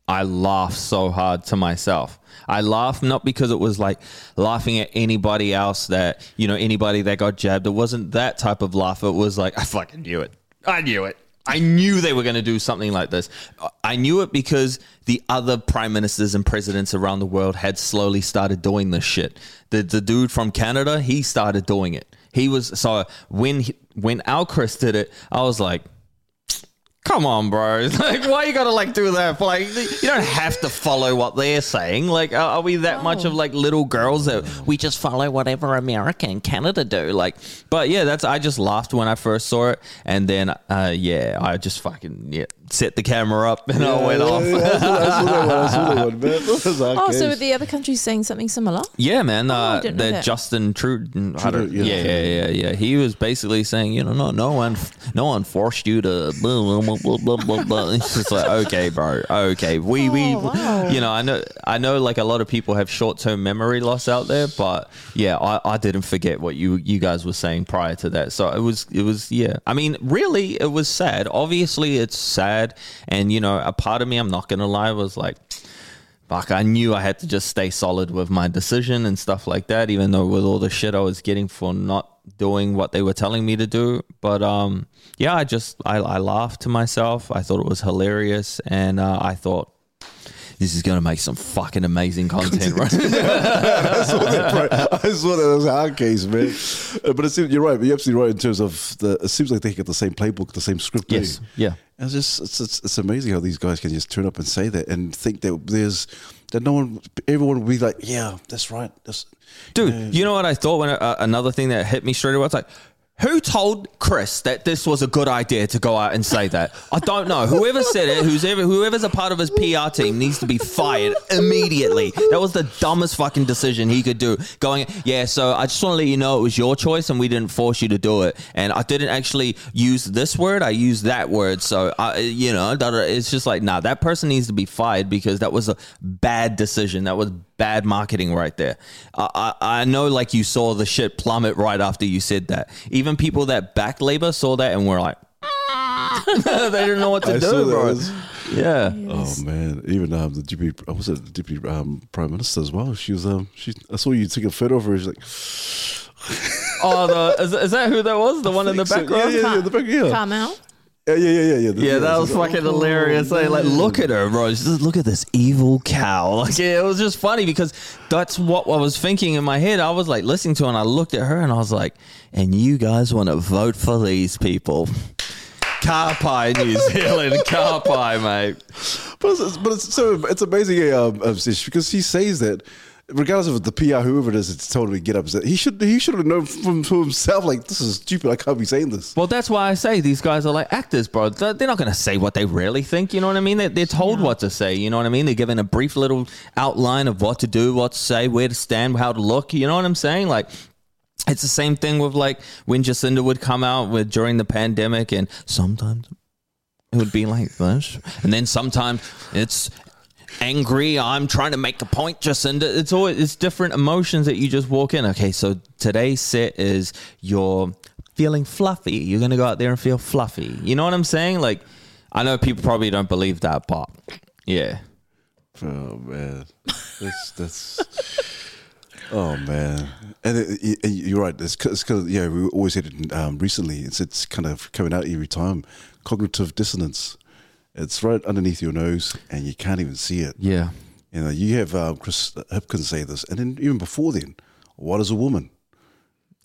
I laughed so hard to myself. I laughed not because it was like laughing at anybody else that, you know, anybody that got jabbed. It wasn't that type of laugh. It was like, I fucking knew it. I knew it. I knew they were going to do something like this. I knew it because the other prime ministers and presidents around the world had slowly started doing this shit. The the dude from Canada, he started doing it. He was so when he, when Al Chris did it, I was like, Come on, bro. Like, why you gotta like do that? Like, you don't have to follow what they're saying. Like, are, are we that much of like little girls that we just follow whatever America and Canada do? Like, but yeah, that's. I just laughed when I first saw it, and then, uh, yeah, I just fucking yeah set the camera up and I went off. Yeah, I, saw, I saw that one. I saw that one, man. That Oh, so case. were the other countries saying something similar? Yeah, man. I Uh, didn't the that. Justin Trudeau. I Trudeau, yeah, yeah. yeah, yeah, yeah. He was basically saying, you know, no, no one, no one forced you to. Blah, blah, blah, blah, blah, blah. It's just like, okay, bro, okay. We, we, Oh, wow. you know, I know, I know, like a lot of people have short term memory loss out there, but yeah, I, I didn't forget what you, you guys were saying prior to that. So it was, it was, yeah. I mean, really, it was sad. Obviously, it's sad, and you know, a part of me, I'm not gonna lie, was like fuck, I knew I had to just stay solid with my decision and stuff like that, even though with all the shit I was getting for not doing what they were telling me to do. But um, yeah, I just I, I laughed to myself. I thought it was hilarious, and uh, I thought this is gonna make some fucking amazing content, right? I saw that. Bro. I saw that as our case, man. Uh, But it seems, you're right. You're absolutely right in terms of the. It seems like they get the same playbook, the same script. yes, yeah. And it's just it's, it's it's amazing how these guys can just turn up and say that and think that there's that no one, everyone will be like, yeah, that's right. That's Dude, you know what I thought when uh, another thing that hit me straight away? It's like, who told Chris that this was a good idea to go out and say that? I don't know. Whoever said it, who's ever, whoever's a part of his PR team needs to be fired immediately. That was the dumbest fucking decision he could do. Going, yeah, so I just want to let you know it was your choice and we didn't force you to do it. And I didn't actually use this word, I used that word. So, I, you know, it's just like, nah, that person needs to be fired because that was a bad decision. That was bad marketing right there. I, I, I know, like, you saw the shit plummet right after you said that. Even people that back Labour saw that and were like, they didn't know what to I do, bro. Was- Yeah. Oh man! Even um, the deputy, I was it the deputy um, prime minister as well. She was um, she. I saw you take a photo of her. She's like, Oh, the, is, is that who that was? The one in the so- background? Yeah, yeah, yeah, the back, yeah. Carmel. Yeah, yeah, yeah, yeah, yeah. The- Yeah, that was fucking oh, hilarious. Like, like, look at her, bro. Just look at this evil cow. Like, yeah, it was just funny because that's what I was thinking in my head. I was like listening to, her and I looked at her and I was like, "And you guys want to vote for these people?" Ka pai, New Zealand, Ka pai, mate. But it's, but it's so it's amazing, um, um, because he says that regardless of the PR, whoever it is, it's totally get upset. He should he should have known from himself like this is stupid. I can't be saying this. Well, that's why I say these guys are like actors, bro. They're they're not going to say what they really think. You know what I mean? They're, they're told what to say. You know what I mean? They're given a brief little outline of what to do, what to say, where to stand, how to look. You know what I'm saying? Like, it's the same thing with like when Jacinda would come out with during the pandemic, and sometimes it would be like this, and then sometimes it's angry. I'm trying to make a point, Jacinda. It's always it's different emotions that you just walk in. Okay, so today's set is you're feeling fluffy. You're gonna go out there and feel fluffy. You know what I'm saying? Like, I know people probably don't believe that, but yeah. Oh man, that's that's. Oh man, and it, it, you're right. It's because yeah, we always said it um, recently. It's it's kind of coming out every time. Cognitive dissonance. It's right underneath your nose, and you can't even see it. Yeah. You know, you have um, Chris Hipkins say this, and then even before then, what is a woman?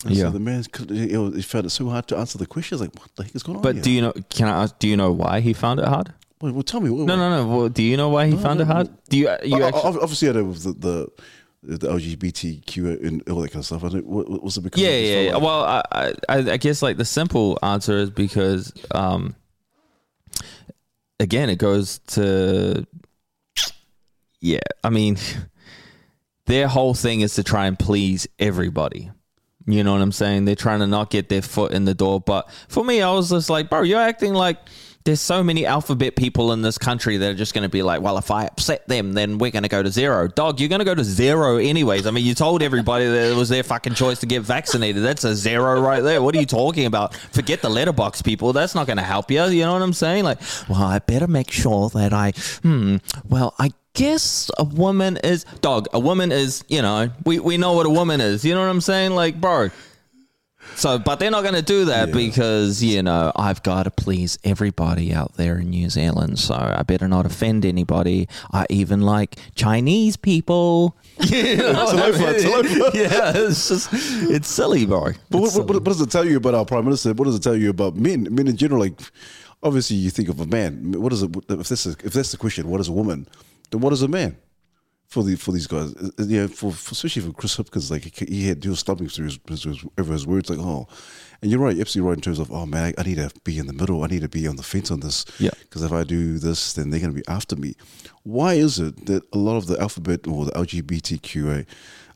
And Yeah. So the man, you know, he found it so hard to answer the questions. Like, what the heck is going on? But here? do you know? Can I ask? Do you know why he found it hard? well, well, tell me. No, no, no. Well, do you know why he found it hard? Do you? You Oh, actually, obviously, I know with the, the the LGBTQ and all that kind of stuff. I don't, was it because? yeah, yeah, yeah. Well, I, I, I guess like the simple answer is because, um, again, it goes to, yeah. I mean, their whole thing is to try and please everybody. You know what I'm saying? They're trying to not get their foot in the door. But for me, I was just like, bro, you're acting like there's so many alphabet people in this country that are just going to be like, well, if I upset them, then we're going to go to zero. Dog, you're going to go to zero anyways. I mean, you told everybody that it was their fucking choice to get vaccinated. That's a zero right there. What are you talking about? Forget the letterbox people. That's not going to help you. You know what I'm saying? Like, well, I better make sure that I, hmm, well, I guess a woman is dog. A woman is, you know, we, we know what a woman is. You know what I'm saying? Like, bro. So, but they're not going to do that because, you know, I've got to please everybody out there in New Zealand. So I better not offend anybody. I even like Chinese people. You know what I Talofa, mean? yeah, it's just, it's silly, bro. But what, silly. what does it tell you about our prime minister? What does it tell you about men? Men in general, like obviously you think of a man. What is it? If this is if that's the question, what is a woman? Then what is a man? For the for these guys, Uh, uh, yeah, for, for especially for Chris Hipkins, like he, he had he was stumbling through his, his, his, over his words, like oh, and you're right, you're absolutely right in terms of oh man, I, I need to be in the middle, I need to be on the fence on this, Yeah. because if I do this, then they're going to be after me. Why is it that a lot of the alphabet or the LGBTQA,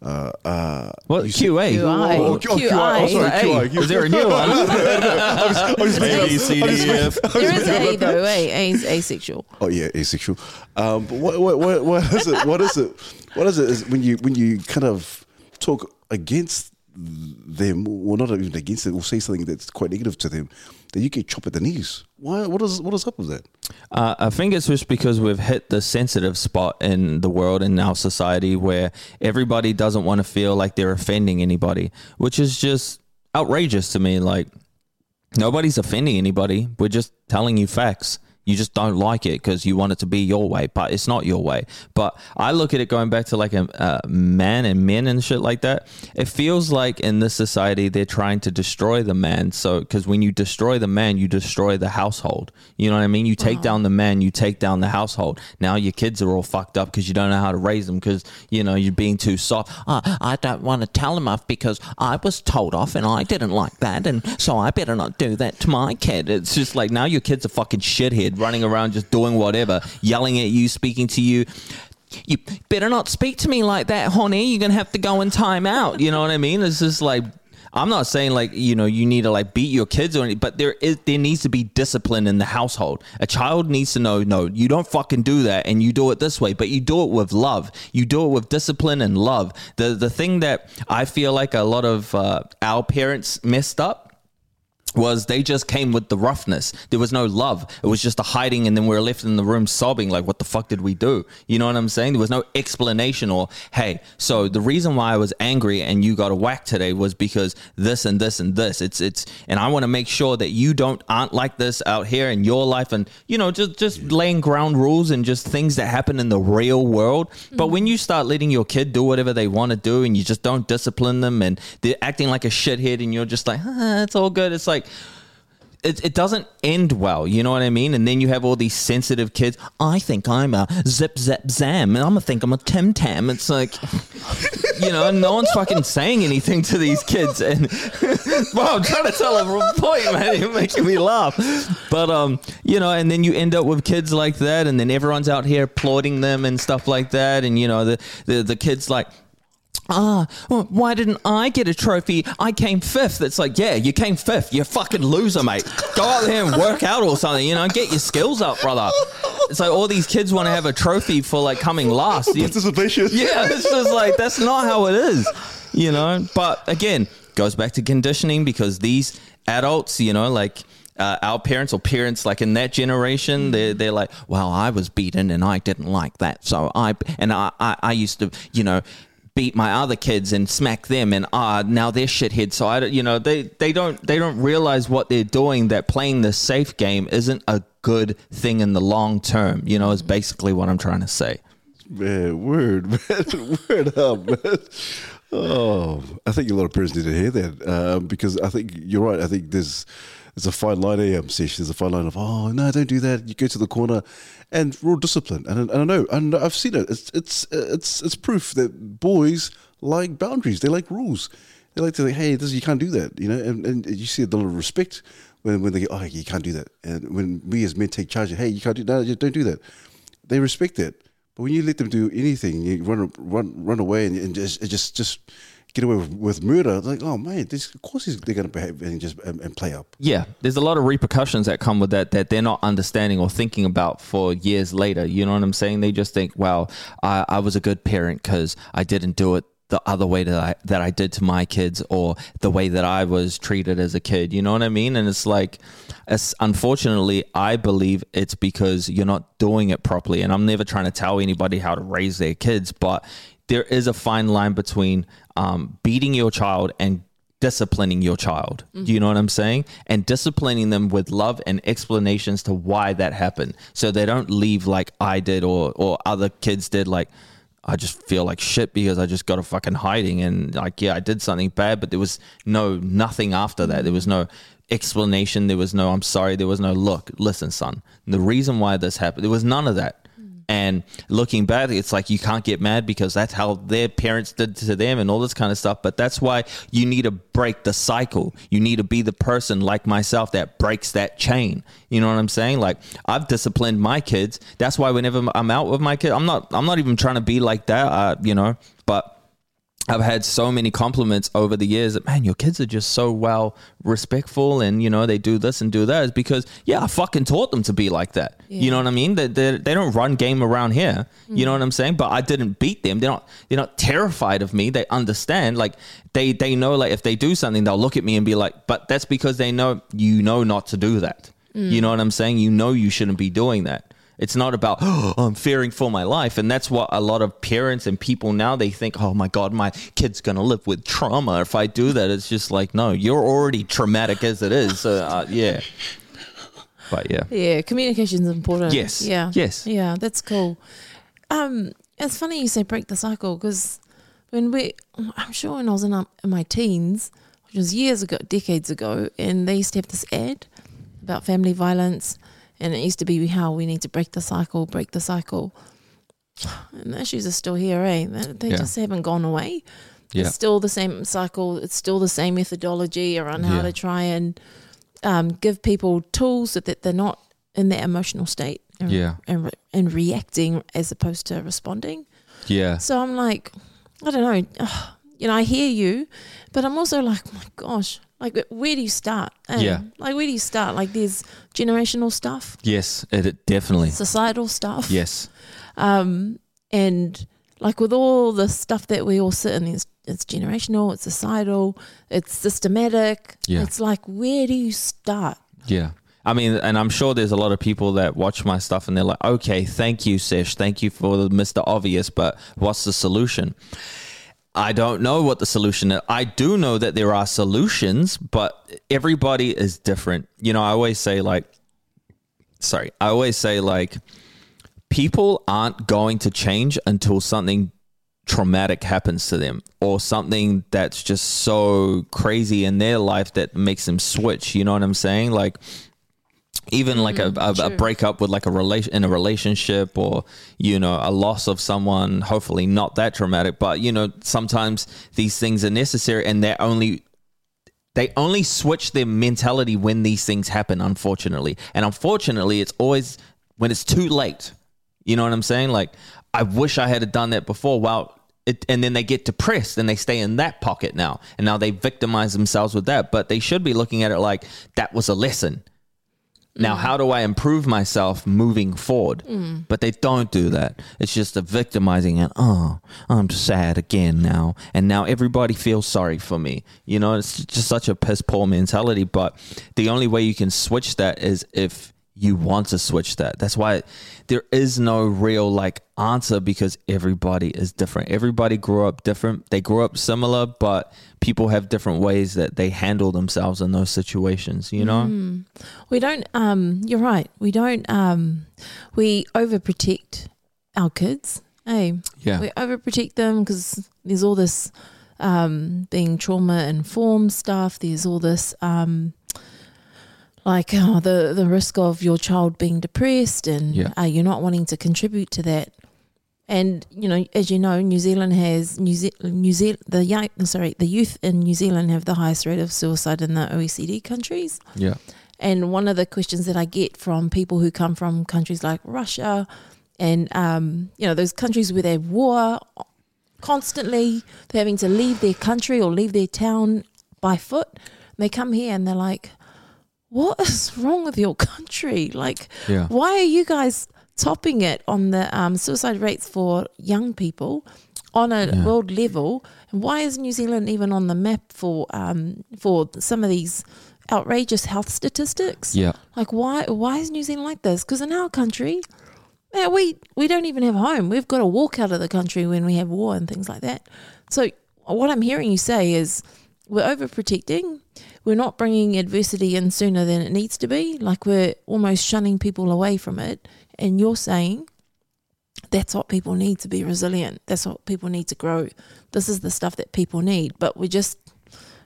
uh, uh, What QA? QI. Oh, oh, QI. Oh, sorry, Hey, QI. is there a new one? I was making A, up- B, C, I was D, making- F. There is A though. A A is asexual. Oh yeah, asexual. Um, but what, what, what, what is it? What is it? What is it? Is when you when you kind of talk against them, or not even against it, or say something that's quite negative to them, you get chopped at the knees. Why? What is what is up with that? Uh, I think it's just because we've hit the sensitive spot in the world in our society where everybody doesn't want to feel like they're offending anybody, which is just outrageous to me. Like nobody's offending anybody. We're just telling you facts. You just don't like it because you want it to be your way, but it's not your way. But I look at it going back to like a, a man and men and shit like that. It feels like in this society they're trying to destroy the man. So because when you destroy the man, you destroy the household. You know what I mean? You take uh-huh. down the man, you take down the household. Now your kids are all fucked up because you don't know how to raise them because you know you're being too soft. Oh, I don't want to tell them off because I was told off and I didn't like that, and so I better not do that to my kid. It's just like now your kid's a fucking shithead running around just doing whatever, yelling at you, speaking to you. You better not speak to me like that, honey. You're gonna have to go in time out. You know what I mean? It's just like I'm not saying like you know you need to like beat your kids or anything, but there is there needs to be discipline in the household. A child needs to know no, you don't fucking do that, and you do it this way, but you do it with love. You do it with discipline and love. The the thing that I feel like a lot of uh, our parents messed up was they just came with the roughness. There was no love. It was just a hiding, and then we were left in the room sobbing, like, what the fuck did we do? You know what I'm saying? There was no explanation or, hey, so the reason why I was angry and you got a whack today was because this and this and this. It's, it's, and I want to make sure that you don't, aren't like this out here in your life and, you know, just, just laying ground rules and just things that happen in the real world. But when you start letting your kid do whatever they want to do and you just don't discipline them and they're acting like a shithead and you're just like, ah, it's all good. It's like, it, it doesn't end well, you know what I mean? And then you have all these sensitive kids. I think I'm a zip zap zam, and I'm gonna think I'm a Tim Tam. It's like, you know, no one's fucking saying anything to these kids. And well, I'm trying to tell a point, man. You're making me laugh. But um, you know, and then you end up with kids like that, and then everyone's out here applauding them and stuff like that. And you know, the the, the kids like ah, well, why didn't I get a trophy? I came fifth. It's like, yeah, you came fifth. You're fucking loser, mate. Go out there and work out or something, you know, get your skills up, brother. It's like all these kids want to have a trophy for like coming last. You- Participation. yeah, it's just like that's not how it is, you know. But again, goes back to conditioning because these adults, you know, like uh, our parents or parents like in that generation, they're they're like, well, I was beaten and I didn't like that, so I and I I, I used to, you know. Beat my other kids and smack them, and ah, now they're shitheads. So I, don't- you know, they they don't they don't realize what they're doing. That playing the safe game isn't a good thing in the long term. You know, is basically what I'm trying to say. Man, word, man, word up, man. Oh, I think a lot of parents need to hear that um, because I think you're right. I think there's there's a fine line here, um, Sesh. There's a fine line of oh no, don't do that. You go to the corner, and raw discipline. And, and I know, and I've seen it. It's it's it's it's proof that boys like boundaries. They like rules. They like to say, hey, this you can't do that. You know, and, and you see a little respect when when they go, oh, you can't do that. And when we as men take charge, of, hey, you can't do that. No, don't do that. They respect that. But when you let them do anything, you run run run away and, and just just just get away with, with murder. Like, oh man, this, of course they're going to behave and just and, and, play up. Yeah, there's a lot of repercussions that come with that that they're not understanding or thinking about for years later. You know what I'm saying? They just think, well, I, I was a good parent because I didn't do it the other way that I that I did to my kids or the way that I was treated as a kid. You know what I mean? And it's like, it's, unfortunately, I believe it's because you're not doing it properly. And I'm never trying to tell anybody how to raise their kids, but there is a fine line between um, beating your child and disciplining your child. Mm-hmm. Do you know what I'm saying? And disciplining them with love and explanations to why that happened, so they don't leave like I did or or other kids did, like I just feel like shit because I just got a fucking hiding and like yeah I did something bad but there was no nothing after that there was no explanation there was no I'm sorry there was no look listen son the reason why this happened there was none of that and looking back, it's like you can't get mad because that's how their parents did to them and all this kind of stuff. But that's why you need to break the cycle. You need to be the person like myself that breaks that chain. You know what I'm saying? Like I've disciplined my kids. That's why whenever I'm out with my kid, I'm not I'm not even trying to be like that. Uh, you know, but I've had so many compliments over the years that man, your kids are just so well respectful, and you know they do this and do that. Is because yeah, I fucking taught them to be like that. Yeah. You know what I mean? They, they they don't run game around here. Mm. You know what I'm saying? But I didn't beat them. They're not they're not terrified of me. They understand. Like they they know like if they do something, they'll look at me and be like, but that's because they know you know not to do that. Mm. You know what I'm saying? You know you shouldn't be doing that. It's not about oh, I'm fearing for my life, and that's what a lot of parents and people now they think. Oh my God, my kid's gonna live with trauma if I do that. It's just like no, you're already traumatic as it is. So uh, yeah, but yeah, yeah, communication is important. Yes, yeah, yes, yeah. That's cool. Um, it's funny you say break the cycle because when we, I'm sure when I was in, um, in my teens, which was years ago, decades ago, and they used to have this ad about family violence and it used to be how we need to break the cycle, break the cycle. And the issues are still here, eh? They yeah. just haven't gone away. Yeah. It's still the same cycle. It's still the same methodology around how yeah. to try and um, give people tools so that they're not in that emotional state. And, yeah. And, and reacting as opposed to responding. Yeah. So I'm like, I don't know. you know, I hear you, but I'm also like, oh my gosh, like, where do you start? Yeah. Like, where do you start? Like, there's generational stuff. Yes, it, definitely. Societal stuff. Yes. Um, and like with all the stuff that we all sit in, it's, it's generational, it's societal, it's systematic. Yeah. It's like, where do you start? Yeah. I mean, and I'm sure there's a lot of people that watch my stuff and they're like, okay, thank you, Sesh. Thank you for the Mr. Obvious, but what's the solution? I don't know what the solution is. I do know that there are solutions, but everybody is different. You know, I always say, like, sorry, I always say, like, people aren't going to change until something traumatic happens to them or something that's just so crazy in their life that makes them switch. You know what I'm saying? Like, even like mm, a, a, a, breakup with like a relation in a relationship or you know a loss of someone hopefully not that traumatic but you know sometimes these things are necessary and they're only they only switch their mentality when these things happen unfortunately. And unfortunately it's always when it's too late. You know what i'm saying? Like i wish i had done that before. Well it, and then they get depressed and they stay in that pocket now. And now they victimize themselves with that. But they should be looking at it like that was a lesson now, mm. how do I improve myself moving forward? Mm. But they don't do that. It's just a victimizing and, oh, I'm sad again now. And now everybody feels sorry for me. You know, it's just such a piss poor mentality. But the only way you can switch that is if you want to switch that. That's why there is no real like answer because everybody is different. Everybody grew up different. They grew up similar, but people have different ways that they handle themselves in those situations, you know? Mm. We don't um you're right. We don't um we overprotect our kids. Hey, yeah. we overprotect them because there's all this um, being trauma informed stuff. There's all this. Um, like uh, the the risk of your child being depressed and Yeah. uh, you're not wanting to contribute to that. And you know, as you know, New Zealand has New Ze- New Zealand the young sorry the youth in New Zealand have the highest rate of suicide in the OECD countries. Yeah. And one of the questions that I get from people who come from countries like Russia and um, you know those countries where they have war constantly, they're having to leave their country or leave their town by foot. And they come here and they're like, "What is wrong with your country? Like, Yeah. why are you guys topping it on the um, suicide rates for young people on a Yeah. world level? And why is New Zealand even on the map for um, for some of these outrageous health statistics? Yeah. Like, why why is New Zealand like this? Because in our country, yeah, we we don't even have home. We've got to walk out of the country when we have war and things like that. So what I'm hearing you say is we're overprotecting. We're not bringing adversity in sooner than it needs to be. Like we're almost shunning people away from it. And you're saying that's what people need to be resilient. That's what people need to grow. This is the stuff that people need. But we're just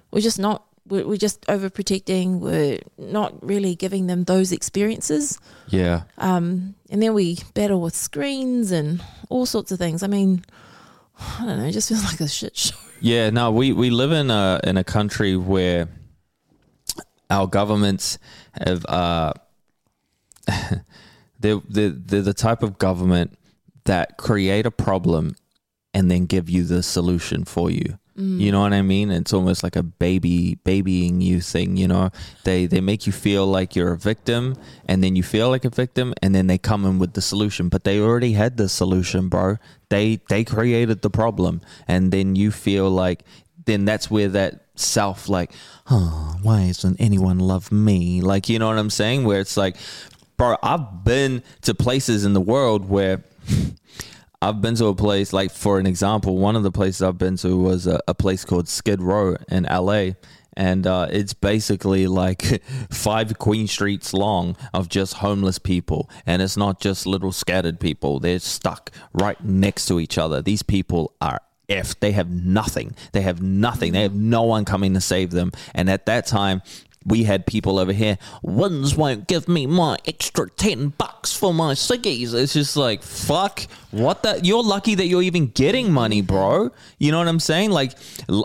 we're just not we're, we're just overprotecting. We're not really giving them those experiences. Yeah. Um, and then we battle with screens and all sorts of things. I mean, I don't know. It just feels like a shit show. Yeah, no, we, we live in a in a country where our governments have uh they're, they're, they're the type of government that create a problem and then give you the solution for you. You know what I mean? It's almost like a baby babying you thing, you know. They they make you feel like you're a victim and then you feel like a victim and then they come in with the solution, but they already had the solution, bro. They they created the problem and then you feel like then that's where that self like, "Oh, why doesn't anyone love me?" Like, you know what I'm saying? Where it's like, bro, I've been to places in the world where I've been to a place like, for an example, one of the places I've been to was a, a place called Skid Row in LA. And uh, it's basically like five Queen Streets long of just homeless people. And it's not just little scattered people, they're stuck right next to each other. These people are F. They have nothing. They have nothing. They have no one coming to save them. And at that time, we had people over here. WINZ won't give me my extra ten bucks for my ciggies. It's just like fuck. What the? You're lucky that you're even getting money, bro. You know what I'm saying? Like,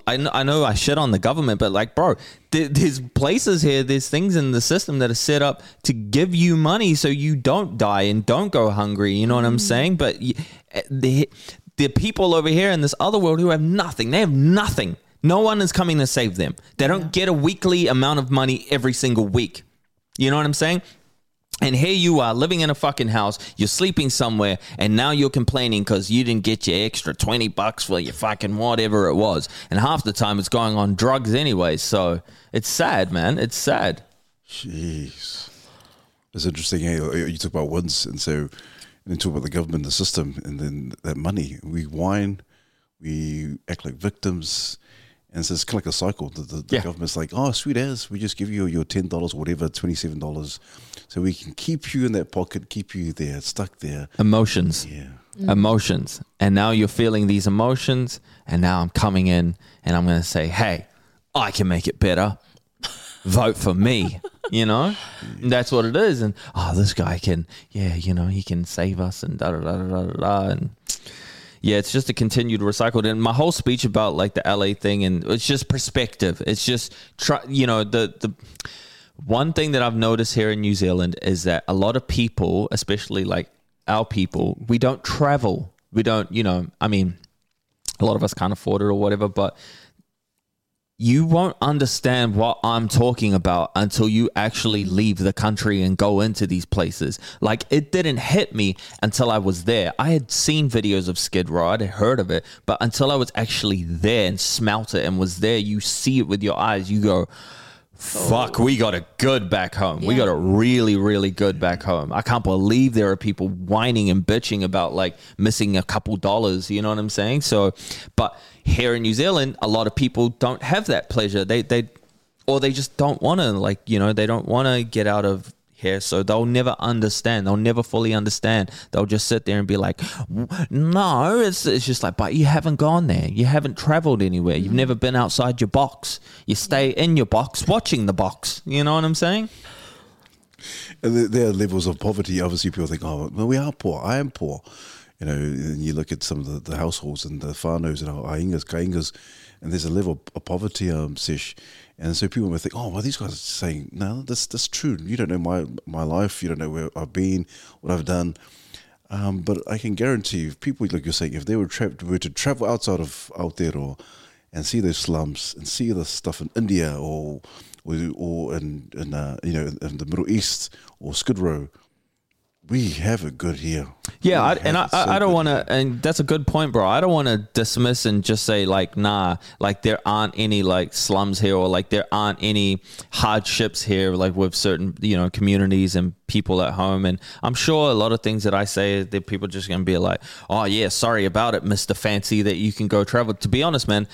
I know I, know I shit on the government, but like, bro, there, there's places here, there's things in the system that are set up to give you money so you don't die and don't go hungry. You know what I'm saying? But eh, the the people over here in this other world who have nothing. They have nothing. No one is coming to save them. They don't get a weekly amount of money every single week. You know what I'm saying? And here you are living in a fucking house, you're sleeping somewhere, and now you're complaining because you didn't get your extra 20 bucks for your fucking whatever it was. And half the time it's going on drugs anyway. So it's sad, man. It's sad. Jeez. It's interesting. Hey, you talk about WINZ, and so and then talk about the government, the system, and then that money. We whine, we act like victims, and so it's kind of like a cycle. The, the, the Yeah. government's like, "Oh, sweet as, we just give you your ten dollars or whatever, twenty seven dollars, so we can keep you in that pocket, keep you there, stuck there." Emotions. Yeah, mm. Emotions. And now you're feeling these emotions, and now I'm coming in and I'm going to say, hey, I can make it better. Vote for me. You know, that's what it is. And oh, this guy can, yeah, you know, he can save us and da da da da da da. And yeah, it's just a continued recycled. And my whole speech about like the LA thing, and it's just perspective. It's just try, you know, the the one thing that I've noticed here in New Zealand is that a lot of people, especially like our people, we don't travel. We don't, you know, I mean, a lot of us can't afford it or whatever, but you won't understand what I'm talking about until you actually leave the country and go into these places. Like it didn't hit me until I was there. I had seen videos of Skid Row, I'd heard of it, but until I was actually there and smelt it and was there, you see it with your eyes. You go, Fuck, we got it good back home. We got it really, really good back home. I can't believe there are people whining and bitching about like missing a couple dollars. You know what I'm saying? So, but here in New Zealand, a lot of people don't have that pleasure. They, they, or they just don't want to, like, you know, they don't want to get out of here, so they'll never understand. They'll never fully understand. They'll just sit there and be like, "No, it's it's just like, but you haven't gone there. You haven't traveled anywhere. You've mm-hmm. never been outside your box. You stay in your box, watching the box. You know what I'm saying? And there- there are levels of poverty. Obviously, people think, oh, well, we are poor. I am poor. You know, and you look at some of the, the households and the whānaus and our aingas, kaingas, and there's a level of poverty, um, Sesh. And so people may think, oh, well, these guys are saying, no, that's, that's true. You don't know my, my life. You don't know where I've been, what I've done. Um, but I can guarantee you, people, like you're saying, if they were, tra- were to travel outside of Aotearoa and see those slums and see the stuff in India or or, or in, in uh, you know in the Middle East or Skid Row, we have a good here. Yeah, I, and I, so I I don't want to, and that's a good point, bro. I don't want to dismiss and just say like, nah, like there aren't any like slums here, or like there aren't any hardships here, like with certain you know communities and people at home. And I'm sure a lot of things that I say, that people are just gonna be like, oh yeah, sorry about it, Mister Fancy, that you can go travel. To be honest, man,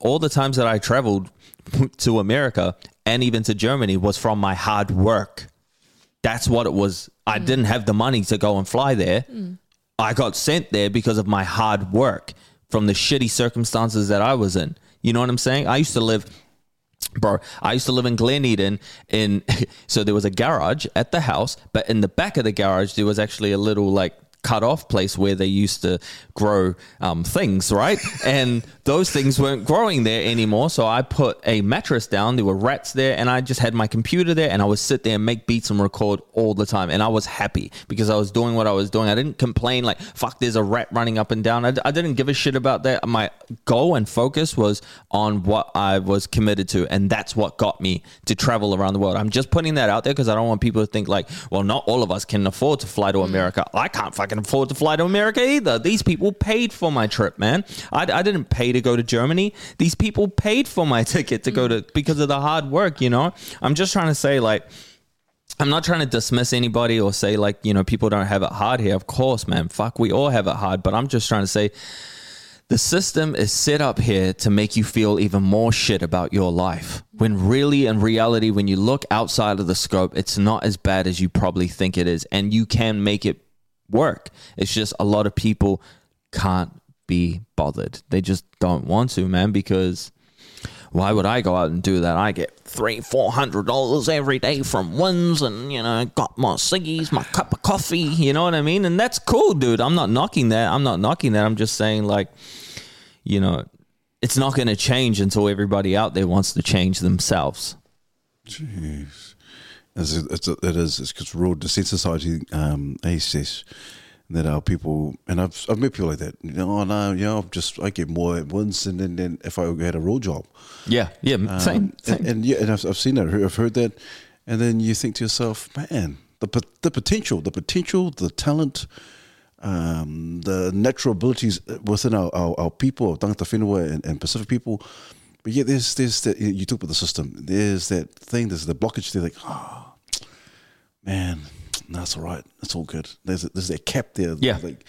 all the times that I traveled to America and even to Germany was from my hard work. That's what it was. I mm. didn't have the money to go and fly there. Mm. I got sent there because of my hard work from the shitty circumstances that I was in. You know what I'm saying? I used to live bro i used to live in glen eden in so there was a garage at the house but in the back of the garage there was actually a little like cut off place where they used to grow um, things right? And those things weren't growing there anymore. So i put a mattress down. There were rats there and i just had my computer there and i would sit there and make beats and record all the time. And i was happy because i was doing what i was doing. I didn't complain like fuck there's a rat running up and down. I, I didn't give a shit about that. My goal and focus was on what i was committed to and that's what got me to travel around the world. I'm just putting that out there because i don't want people to think like well not all of us can afford to fly to america. I can't fucking afford to fly to america either these people paid for my trip man I, I didn't pay to go to germany these people paid for my ticket to go to because of the hard work you know i'm just trying to say like I'm not trying to dismiss anybody or say like, you know, people don't have it hard here. Of course, man. Fuck, we all have it hard. But I'm just trying to say the system is set up here to make you feel even more shit about your life. When really, in reality, when you look outside of the scope, it's not as bad as you probably think it is. And you can make it work. It's just a lot of people can't be bothered. They just don't want to, man, because why would I go out and do that? I get three, four hundred dollars every day from WINZ, and you know, got my ciggies, my cup of coffee. You know what I mean? And that's cool, dude. I'm not knocking that. I'm not knocking that. I'm just saying, like, you know, it's not going to change until everybody out there wants to change themselves. Jeez. It's, it's, it is. It's because we're all desensitizing um, ACS that our people, and I've, I've met people like that. You know, oh, no, you know, I'm just, I get more at WINZ, and then, then if I had a real job. Yeah, yeah, Um, same, same. And, and yeah, and I've, I've seen that, I've heard that. And then you think to yourself, man, the, the potential, the potential, the talent, um, the natural abilities within our, our, our people, Tangata Whenua and, and Pacific people. But yet there's, there's that, you talk about the system, there's that thing, there's the blockage, they're like, oh, man, that's all right. That's all good. There's, there's that cap there. Yeah. Like,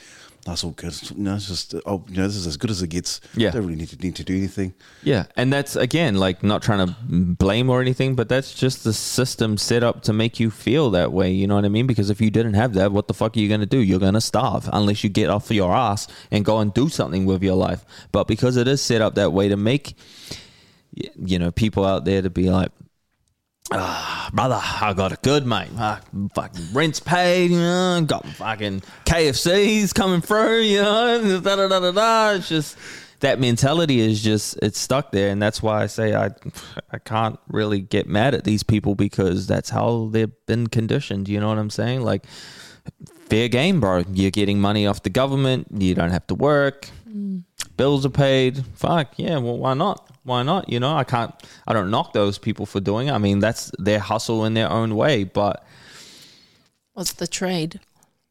that's all good. No, it's just, oh, you know, this is as good as it gets. Yeah. Don't really need to, need to do anything. Yeah, and that's again like not trying to blame or anything, but that's just the system set up to make you feel that way. You know what I mean? Because if you didn't have that, what the fuck are you gonna do? You're gonna starve unless you get off your ass and go and do something with your life. But because it is set up that way to make you know people out there to be like. Ah, brother, I got it good, mate. Ah, fucking rent's paid, you know. Got fucking KFCs coming through, you know. Da, da, da, da, da. It's just that mentality is just it's stuck there, and that's why I say I I can't really get mad at these people because that's how they've been conditioned. You know what I'm saying? Like fair game, bro. You're getting money off the government. You don't have to work. Bills are paid. Fuck yeah. Well, why not? Why not? You know, I can't. I don't knock those people for doing it. I mean, that's their hustle in their own way. But What's the trade?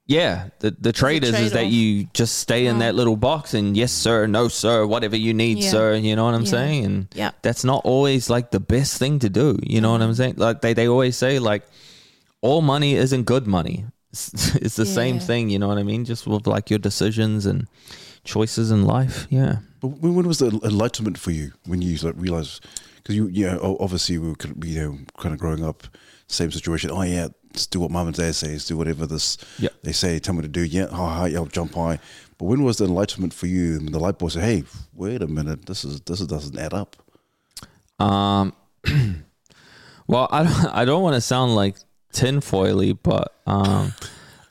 yeah, the the trade is, is that you just stay in Oh. that little box and yes sir, no sir, whatever you need, Yeah. sir. You know what I'm Yeah. saying? And Yeah. that's not always like the best thing to do. You know what I'm mm-hmm. saying? Like they they always say like all money isn't good money. It's, it's the same thing. You know what I mean? Just with like your decisions and choices in life. Yeah. But when, when was the enlightenment for you when you like realized? Because you, you know, obviously we were, kind of, you know, kind of growing up, same situation. Oh yeah, just do what mum and dad says, do whatever this Yeah. they say, tell me to do. Yeah, oh, yeah, I'll jump high. But when was the enlightenment for you? And the light bulb said, "Hey, wait a minute, this is this doesn't add up." Um, well, I don't, I don't want to sound like tinfoily, but um,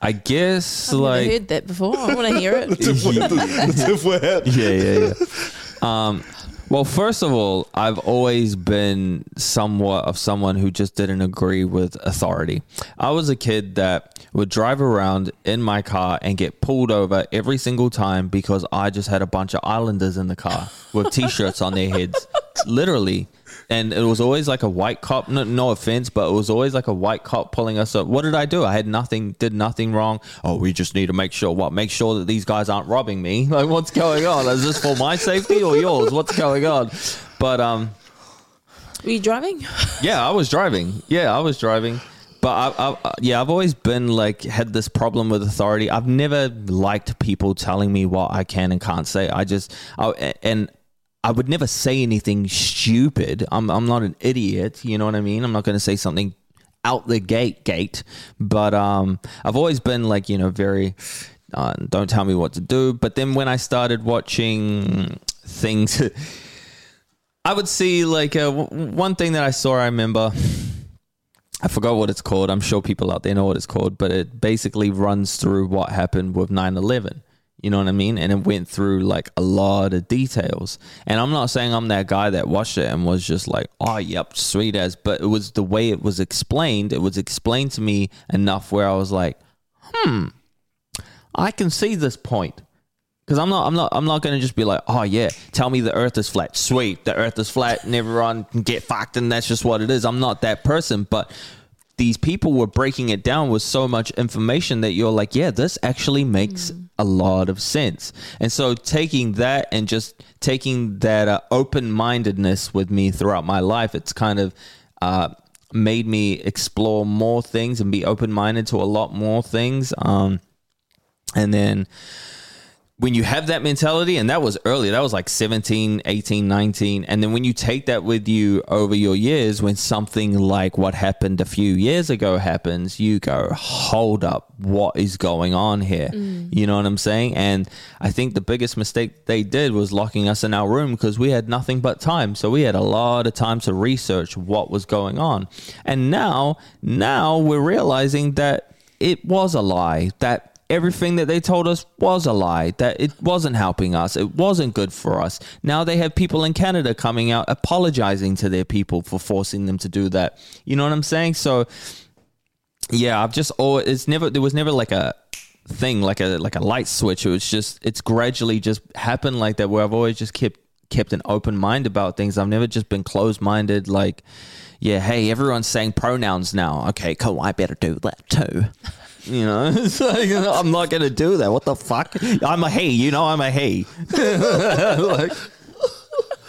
I guess like, I've like never heard that before. I want to hear it. That's if we're out. yeah, yeah, yeah. Um, well, first of all, I've always been somewhat of someone who just didn't agree with authority. I was a kid that would drive around in my car and get pulled over every single time because I just had a bunch of islanders in the car with t-shirts on their heads. Literally. And it was always like a white cop. No, no offense, but it was always like a white cop pulling us up. What did I do? I had nothing, did nothing wrong. Oh, we just need to make sure what? Make sure that these guys aren't robbing me. Like, what's going on? Is this for my safety or yours? What's going on? But um, Were you driving? yeah, I was driving. Yeah, I was driving. But I, I, yeah, I've always been like had this problem with authority. I've never liked people telling me what I can and can't say. I just I, and I would never say anything stupid. I'm I'm not an idiot. You know what I mean? I'm not going to say something out the gate gate. But um, I've always been like you know very. Uh, don't tell me what to do. But then when I started watching things, I would see like uh, w- one thing that I saw. I remember. I forgot what it's called. I'm sure people out there know what it's called, but it basically runs through what happened with 9 11. You know what I mean? And it went through like a lot of details. And I'm not saying I'm that guy that watched it and was just like, oh, yep, sweet as, but it was the way it was explained. It was explained to me enough where I was like, hmm, I can see this point. Because I'm not, I'm not, I'm not going to just be like, oh yeah, tell me the Earth is flat. Sweet, the Earth is flat, and everyone can get fucked, and that's just what it is. I'm not that person, but these people were breaking it down with so much information that you're like, yeah, this actually makes a lot of sense. And so taking that and just taking that uh, open mindedness with me throughout my life, it's kind of uh, made me explore more things and be open minded to a lot more things. Um, and then when you have that mentality and that was early that was like 17 18 19 and then when you take that with you over your years when something like what happened a few years ago happens you go hold up what is going on here? Mm. You know what i'm saying? And i think the biggest mistake they did was locking us in our room because we had nothing but time. So we had a lot of time to research what was going on. And now now we're realizing that it was a lie that everything that they told us was a lie that it wasn't helping us it wasn't good for us. Now they have people in canada coming out apologizing to their people for forcing them to do that. You know what i'm saying? So yeah i've just always it's never there was never like a thing like a like a light switch. It was just it's gradually just happened like that where i've always just kept kept an open mind about things. I've never just been closed minded like yeah hey everyone's saying pronouns now. Okay cool i better do that too you know, it's like, I'm not gonna do that. What the fuck? I'm a he. You know, I'm a he. like,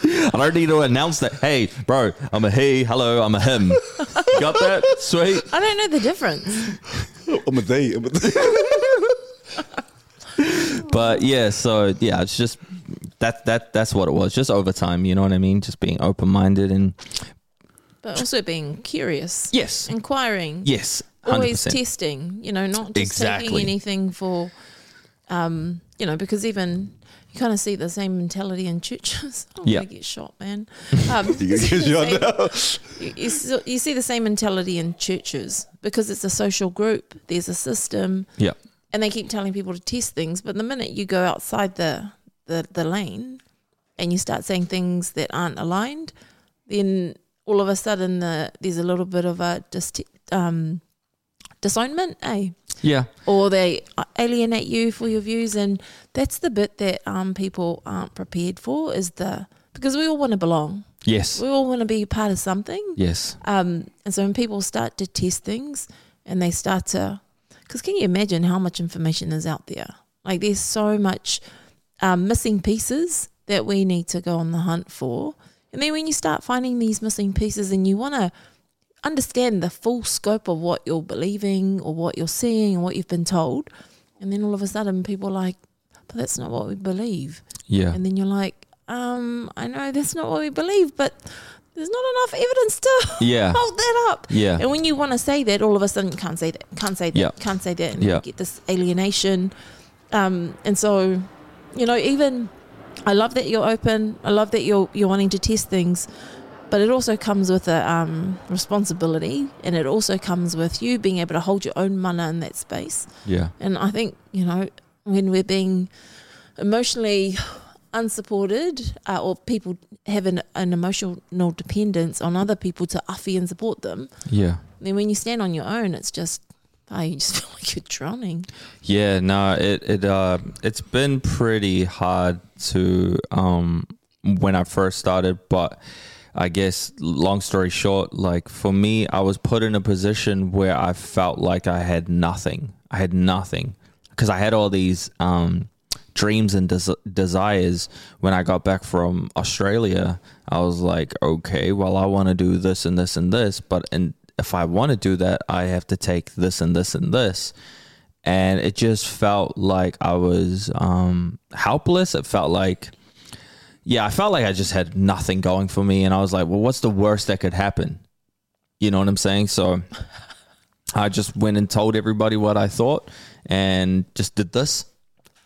I don't need to announce that. Hey, bro, I'm a he. Hello, I'm a him. Got that? Sweet. I don't know the difference. I'm a they. I'm a they. But yeah, so yeah, it's just that that that's what it was. Just over time. You know what I mean? Just being open minded and But also being curious. yes, Inquiring. yes, Always 100%. testing, you know, not just Exactly. taking anything for, um, you know, because even you kind of see the same mentality in churches. I'm Yeah. gonna get shot, man. Um, You you, see get the shot same- you, you see- you see the same mentality in churches because it's a social group. There's a system, Yeah, and they keep telling people to test things. But the minute you go outside the the, the lane and you start saying things that aren't aligned, then all of a sudden the, there's a little bit of a dis- um, disownment, eh? yeah, Or they alienate you for your views, and that's the bit that um, people aren't prepared for. Is the because we all want to belong, yes, we all want to be part of something. yes, Um, and so when people start to test things and they start to, because can you imagine how much information is out there? Like there's so much um, missing pieces that we need to go on the hunt for. And then when you start finding these missing pieces and you want to understand the full scope of what you're believing or what you're seeing and what you've been told, and then all of a sudden people are like, but that's not what we believe. yeah, And then you're like, um, I know that's not what we believe, but there's not enough evidence to Yeah. hold that up. Yeah. And when you want to say that, all of a sudden you can't say that, can't say that, Yeah. can't say that, and Yeah. you get this alienation. Um, and so, you know, even I love that you're open. I love that you're you're wanting to test things, but it also comes with a um, responsibility, and it also comes with you being able to hold your own mana in that space. Yeah. And I think, you know, when we're being emotionally unsupported uh, or people have an, an emotional dependence on other people to awhi and support them, Yeah. then when you stand on your own, it's just, oh, you just feel like you're drowning. Yeah, no, it it uh it's been pretty hard to um when I first started, but I guess long story short, like for me, I was put in a position where I felt like I had nothing. I had nothing because I had all these um dreams and des- desires when I got back from Australia. I was like, okay, well, I want to do this and this and this, but and if I want to do that, I have to take this and this and this and it just felt like I was um, helpless. It felt like, yeah, I felt like I just had nothing going for me, and I was like, well, what's the worst that could happen? You know what I'm saying? So I just went and told everybody what I thought, and just did this.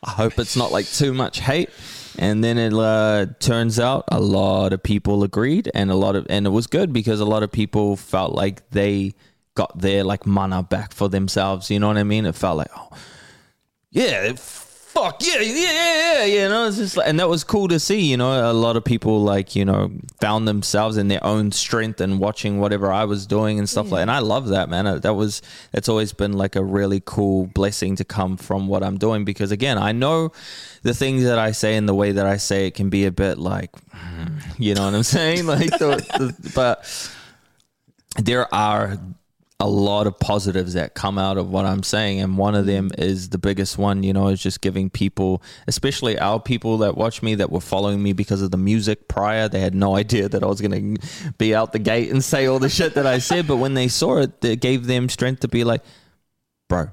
I hope it's not like too much hate. And then it uh, turns out a lot of people agreed, and a lot of and it was good because a lot of people felt like they got their like mana back for themselves. You know what I mean? It felt like, oh, yeah, fuck yeah, yeah, yeah, yeah. You know, it's just like, and that was cool to see. You know, a lot of people like you know found themselves in their own strength and watching whatever I was doing and stuff like. Mm. And I love that, man. Uh, that was it's always been like a really cool blessing to come from what I'm doing because again, I know the things that I say and the way that I say it can be a bit like, mm, you know what I'm saying, like, the, the, but there are a lot of positives that come out of what I'm saying. And one of them is the biggest one, you know, is just giving people, especially our people that watch me that were following me because of the music prior. They had no idea that I was going to be out the gate and say all the shit that I said. But when they saw it, it gave them strength to be like, bro,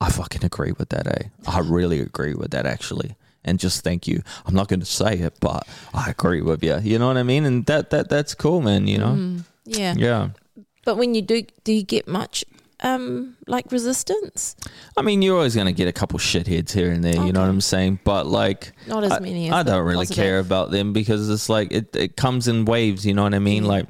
I fucking agree with that, eh? I really agree with that, actually. And just thank you. I'm not going to say it, but I agree with you. You know what I mean? And that that that's cool, man. You know? Yeah. Yeah. But when you do, do you get much um, like resistance? I mean, you're always going to get a couple shitheads here and there. You know what I'm saying? But like, Not as I, many as I don't really positive. care about them because it's like it, it comes in waves. You know what I mean? Like,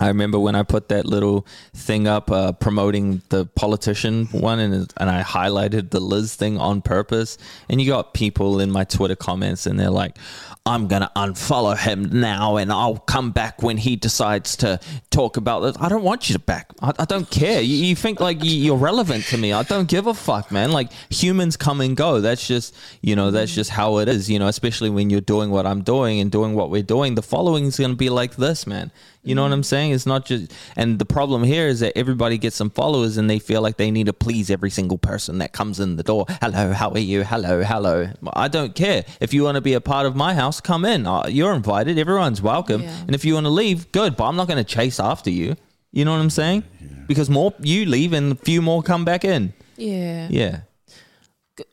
I remember when I put that little thing up uh, promoting the politician one, and and I highlighted the Liz thing on purpose. And you got people in my Twitter comments, and they're like, "I'm gonna unfollow him now, and I'll come back when he decides to talk about this." I don't want you to back. I, I don't care. You, you think like you- you're relevant to me? I don't give a fuck, man. Like humans come and go. That's just you know that's just how it is. You know, especially when you're doing what I'm doing and doing what we're doing, the following is gonna be like this, man. You know what I'm saying? It's not just, and the problem here is that everybody gets some followers and they feel like they need to please every single person that comes in the door. Hello, how are you? Hello, hello. I don't care. If you want to be a part of my house, come in. Uh, You're invited. Everyone's welcome. Yeah. And if you want to leave, good. But I'm not going to chase after you. You know what I'm saying? Because more you leave and a few more come back in. Yeah. Yeah.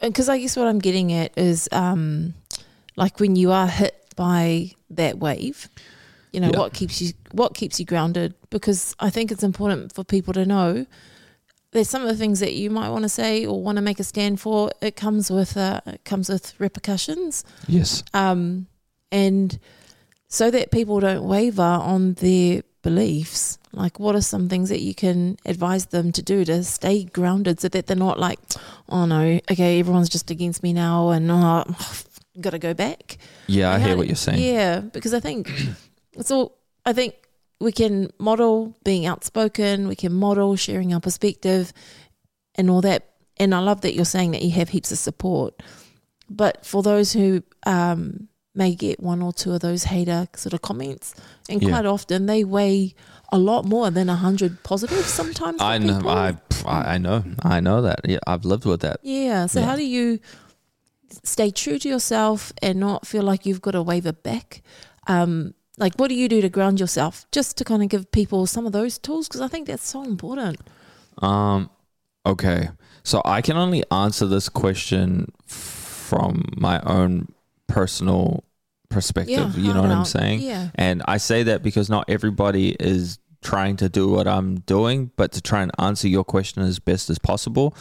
because I guess what I'm getting at is um, like when you are hit by that wave, you know Yeah. what keeps you what keeps you grounded. Because I think it's important for people to know there's some of the things that you might want to say or want to make a stand for. It comes with uh, it comes with repercussions, Yes. um, and so that people don't waver on their beliefs. Like, what are some things that you can advise them to do to stay grounded so that they're not like, oh no, okay, everyone's just against me now and oh, got to go back. Yeah, I hear what you're saying. Yeah, because I think all, I think we can model being outspoken, we can model sharing our perspective and all that. And I love that you're saying that you have heaps of support. But for those who um, may get one or two of those hater sort of comments, and Yeah. quite often they weigh a lot more than a hundred positives sometimes. I know. people. I, I I know. I know that. Yeah, I've lived with that. Yeah. So Yeah. how do you stay true to yourself and not feel like you've got to waver back? Um, like, what do you do to ground yourself? Just to kind of give people some of those tools because I think that's so important. Um, okay. So I can only answer this question from my own personal perspective. Yeah, you know what I'm saying? Yeah. And I say that because not everybody is trying to do what I'm doing, but to try and answer your question as best as possible.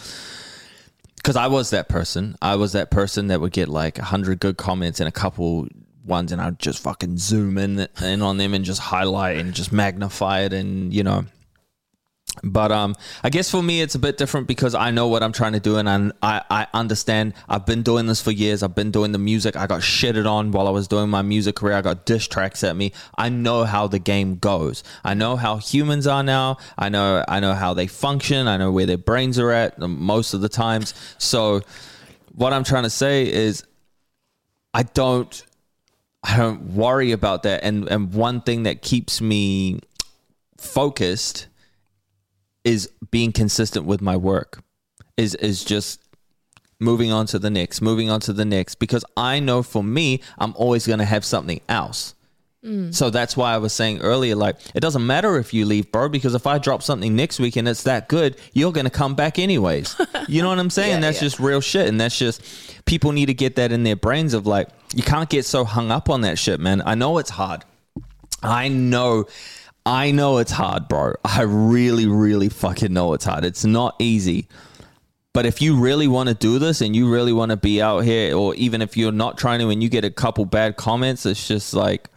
Because I was that person. I was that person that would get like a hundred good comments and a couple ones, and I'd just fucking zoom in in on them and just highlight and just magnify it, and you know. But um, I guess for me it's a bit different because I know what I'm trying to do and I, I I understand. I've been doing this for years. I've been doing the music. I got shitted on while I was doing my music career. I got diss tracks at me. I know how the game goes. I know how humans are now. I know I know how they function. I know where their brains are at most of the times. So what I'm trying to say is I don't I don't worry about that. And and one thing that keeps me focused is being consistent with my work is is just moving on to the next moving on to the next because i know for me i'm always going to have something else Mm. so that's why i was saying earlier like it doesn't matter if you leave bro because if i drop something next week and it's that good you're going to come back anyways you know what i'm saying Yeah, that's yeah. just real shit and that's just people need to get that in their brains of like you can't get so hung up on that shit man i know it's hard I know, I know it's hard, bro. I really, really fucking know it's hard. It's not easy. But if you really want to do this and you really want to be out here, or even if you're not trying to and you get a couple bad comments, it's just like,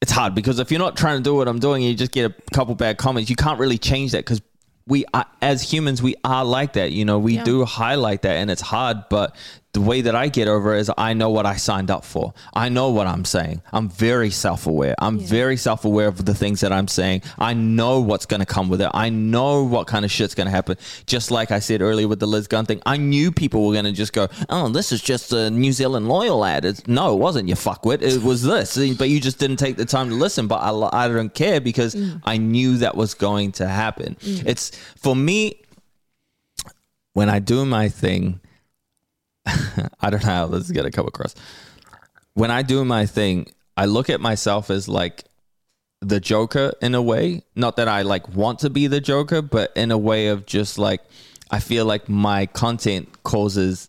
it's hard because if you're not trying to do what I'm doing you just get a couple bad comments, you can't really change that because we are, as humans we are like that. You know, we Yeah. do highlight that and it's hard, but the way that I get over it is I know what I signed up for. I know what I'm saying. I'm very self-aware. I'm very self-aware of the things that I'm saying. I know what's going to come with it. I know what kind of shit's going to happen. Just like I said earlier with the Liz Gunn thing, I knew people were going to just go, "Oh, this is just a New Zealand loyal ad." It's, no, it wasn't. You fuckwit. It was this, but you just didn't take the time to listen. But I, I don't care because mm. I knew that was going to happen. Mm. It's for me when I do my thing. I don't know how this is gonna come across. When I do my thing, I look at myself as like the Joker in a way. Not that I like want to be the Joker, but in a way of just like I feel like my content causes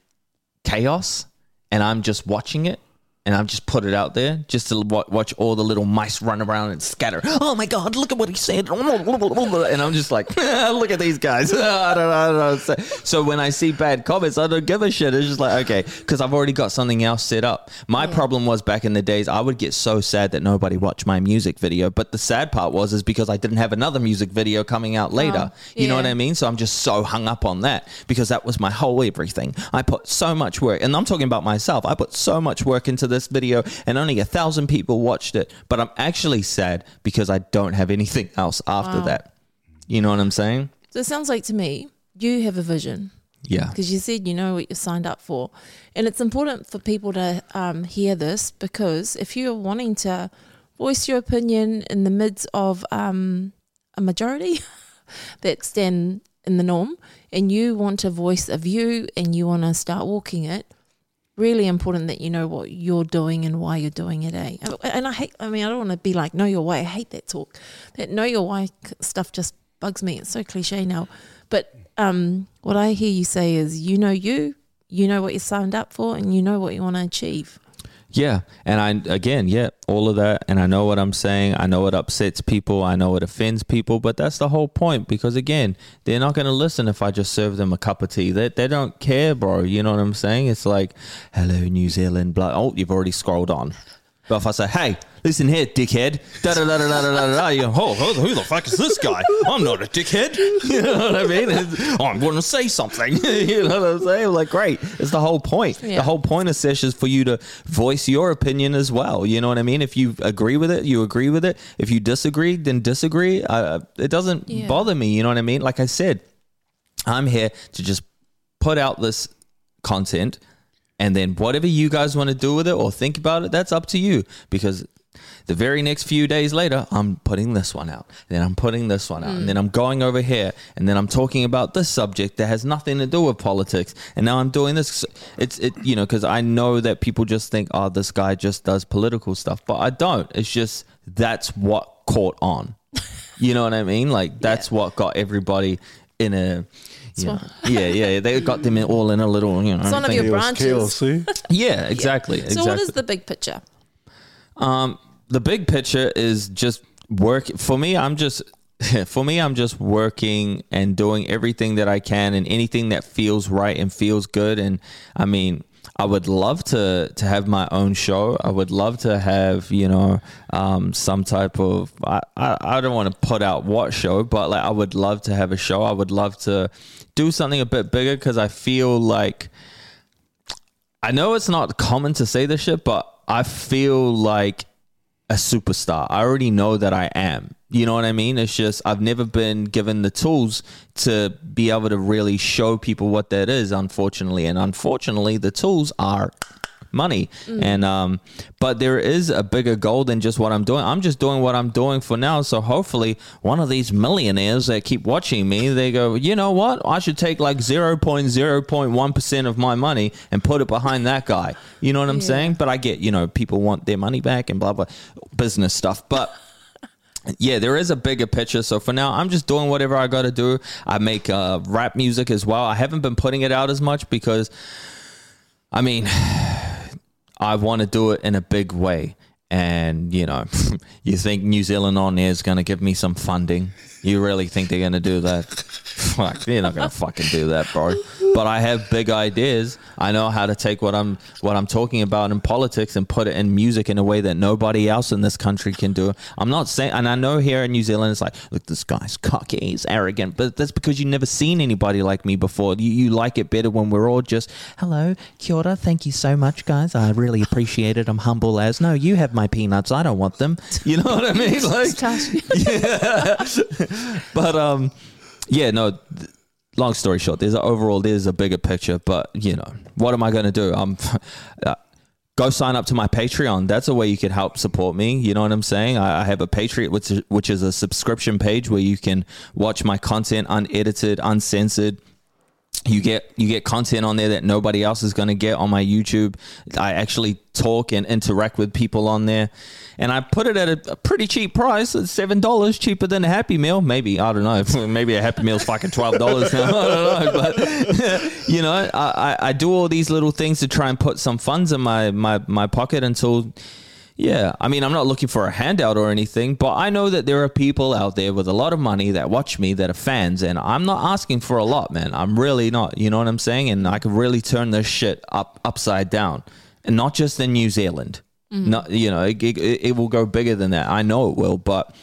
chaos, and I'm just watching it. And I've just put it out there just to wa- watch all the little mice run around and scatter. Oh my God, look at what he said. And I'm just like, look at these guys. I don't know. I don't know. So, so when I see bad comments, I don't give a shit. It's just like, okay, because I've already got something else set up. My problem was back in the days, I would get so sad that nobody watched my music video. But the sad part was, is because I didn't have another music video coming out oh, later. You know what. I mean? So I'm just so hung up on that because that was my whole everything. I put so much work, and I'm talking about myself. I put so much work into this video, and only a thousand people watched it. But I'm actually sad because I don't have anything else after Wow. that. You know what I'm saying? So it sounds like to me, you have a vision Yeah. because you said you know what you signed up for. And it's important for people to um, hear this because if you're wanting to voice your opinion in the midst of um, a majority that's then in the norm and you want to voice a view and you want to start walking it, really important that you know what you're doing and why you're doing it, eh? And I hate, I mean, I don't want to be like, know your why. I hate that talk. That know your why stuff just bugs me. It's so cliche now. But um, what I hear you say is, you know you, you know what you're signed up for, and you know what you want to achieve. Yeah. And I, again, yeah, all of that. And I know what I'm saying. I know it upsets people. I know it offends people, but that's the whole point because, again, they're not going to listen if I just serve them a cup of tea. They, they don't care, bro. You know what I'm saying? It's like, hello, New Zealand. Blah. Oh, you've already scrolled on. But if I say, hey, listen here, dickhead, da da da da da da da, you go, oh, who the fuck is this guy? I'm not a dickhead. You know what I mean? It's, I'm going to say something. you know what I'm saying? Like, great. It's the whole point. Yeah. The whole point of Sesh is for you to voice your opinion as well. You know what I mean? If you agree with it, you agree with it. If you disagree, then disagree. Uh, it doesn't yeah. bother me. You know what I mean? Like I said, I'm here to just put out this content and then whatever you guys want to do with it or think about it, that's up to you. Because the very next few days later, I'm putting this one out. Then I'm putting this one out. And then mm. I'm going over here. And then I'm talking about this subject that has nothing to do with politics. And now I'm doing this. It's, it, you know, because I know that people just think, oh, this guy just does political stuff. But I don't. It's just that's what caught on. You know what I mean? Like, that's what got everybody in a. you know- yeah, yeah, they got them all in a little, you know. It's one of your branches. chaos, see? Yeah, exactly. So exactly. what is the big picture? Um, the big picture is just work. For me, I'm just. For me, I'm just working and doing everything that I can and anything that feels right and feels good. And I mean, I would love to to have my own show. I would love to have you know um, some type of I, I, I don't want to put out what show, but like I would love to have a show. I would love to do something a bit bigger because I feel like I know it's not common to say this shit, but I feel like a superstar. I already know that I am. You know what I mean? It's just I've never been given the tools to be able to really show people what that is, unfortunately. And unfortunately, the tools are money. And um but there is a bigger goal than just what I'm doing. I'm just doing what I'm doing for now. So hopefully one of these millionaires that keep watching me, they go, you know what? I should take like 0.0.1% of my money and put it behind that guy. You know what I'm Yeah. saying? But I get, you know, people want their money back and blah blah business stuff. But yeah, there is a bigger picture. So for now, I'm just doing whatever I got to do. I make uh, rap music as well. I haven't been putting it out as much because, I mean, I want to do it in a big way. And, you know, you think New Zealand On Air is going to give me some funding? You really think they're going to do that? Fuck, they're not going to fucking do that, bro. But I have big ideas. I know how to take what I'm what I'm talking about in politics and put it in music in a way that nobody else in this country can do. I'm not saying, and I know here in New Zealand, it's like, look, this guy's cocky, he's arrogant, but that's because you've never seen anybody like me before. You, you like it better when we're all just, hello, kia ora, thank you so much, guys. I really appreciate it. I'm humble as, no, you have my peanuts. I don't want them. You know what I mean? Like, but um, yeah, no. th- Long story short, there's a, overall there's a bigger picture, but you know what am I going to do? I'm uh, go sign up to my Patreon. That's a way you can help support me. You know what I'm saying? I, I have a Patreon, which which is a subscription page where you can watch my content unedited, uncensored. You get you get content on there that nobody else is going to get on my YouTube. I actually talk and interact with people on there, and I put it at a, a pretty cheap price. It's seven dollars, cheaper than a Happy Meal. Maybe I don't know. Maybe a Happy Meal's fucking twelve dollars now. I don't know, but you know, I, I, I do all these little things to try and put some funds in my my my pocket until. Yeah, I mean, I'm not looking for a handout or anything, but I know that there are people out there with a lot of money that watch me that are fans, and I'm not asking for a lot, man. I'm really not. You know what I'm saying? And I could really turn this shit up upside down, and not just in New Zealand. Mm. Not, you know, it, it, it will go bigger than that. I know it will, but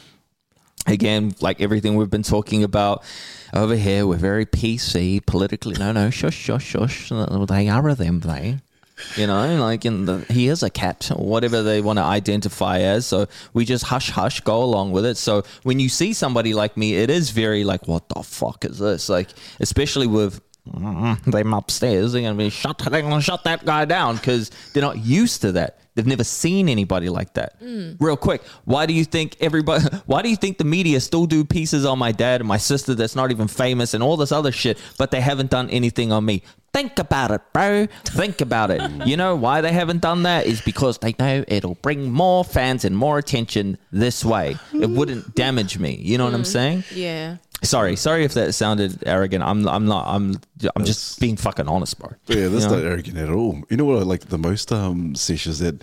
again, like everything we've been talking about over here, we're very PC politically. No, no, shush, shush, shush. They are them, they. You know, like in the he is a cat, or whatever they want to identify as. So we just hush hush, go along with it. So when you see somebody like me, it is very like, what the fuck is this? Like, especially with them upstairs, they're gonna be shut. They're gonna shut that guy down because they're not used to that. They've never seen anybody like that. Real quick, why do you think everybody? Why do you think the media still do pieces on my dad and my sister that's not even famous and all this other shit, but they haven't done anything on me? Think about it, bro. Think about it. You know why they haven't done that is because they know it'll bring more fans and more attention this way. It wouldn't damage me. You know what I'm mm-hmm. saying? Yeah. Sorry, sorry if that sounded arrogant. I'm, I'm not. I'm, I'm just being fucking honest, bro. Yeah, that's You know? not arrogant at all. You know what I like the most, um, Sesh, is that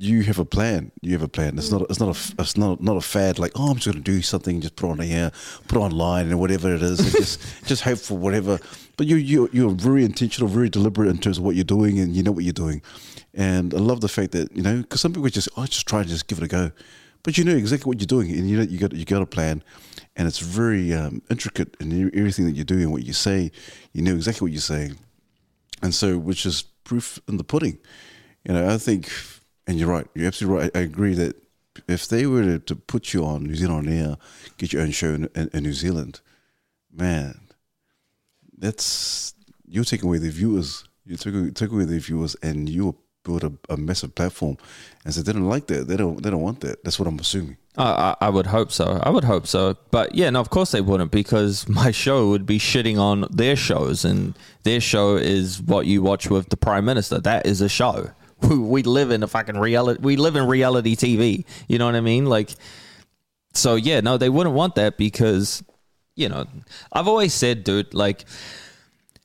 you have a plan. You have a plan. It's not. It's not a. It's not not a fad. Like oh, I'm just going to do something. Just put on here, put it online, and whatever it is, and just just hope for whatever. But you you you're very intentional, very deliberate in terms of what you're doing, and you know what you're doing. And I love the fact that you know because some people just oh, just try and just give it a go, but you know exactly what you're doing, and you know you got you got a plan, and it's very um, intricate in everything that you do and what you say. You know exactly what you're saying. And so, which is proof in the pudding. You know, I think, and you're right, you're absolutely right. I, I agree that if they were to, to put you on New Zealand air, get your own show in, in, in New Zealand, man, that's you're taking away the viewers. You took took away the viewers, and you built a, a massive platform. And so they don't like that. They don't. They don't want that. That's what I'm assuming. I, I I would hope so. I would hope so. But yeah, no, of course they wouldn't because my show would be shitting on their shows, and their show is what you watch with the prime minister. That is a show. We, we live in a fucking reality. We live in reality TV. You know what I mean? Like, so yeah, no, they wouldn't want that because, you know, I've always said, dude, like,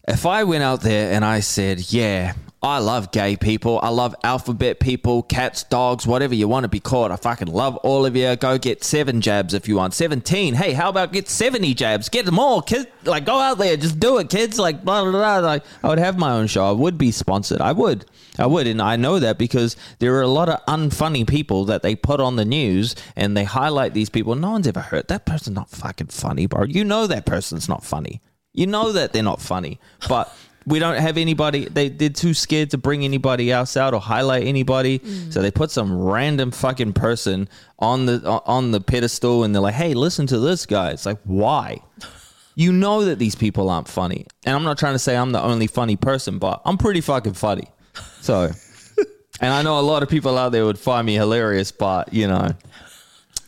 if I went out there and I said, yeah, I love gay people. I love alphabet people, cats, dogs, whatever you want to be called. I fucking love all of you. Go get seven jabs if you want. 17. Hey, how about get 70 jabs? Get them all, kids. Like, go out there. Just do it, kids. Like, blah, blah, blah. Like, I would have my own show. I would be sponsored. I would. I would. And I know that because there are a lot of unfunny people that they put on the news and they highlight these people. No one's ever heard that person's not fucking funny, bro. You know that person's not funny. You know that they're not funny. But we don't have anybody they, they're too scared to bring anybody else out or highlight anybody. So they put some random fucking person on the on the pedestal and they're like hey listen to this guy. It's like why? You know that these people aren't funny. And i'm not trying to say i'm the only funny person but i'm pretty fucking funny. So and i know a lot of people out there would find me hilarious but you know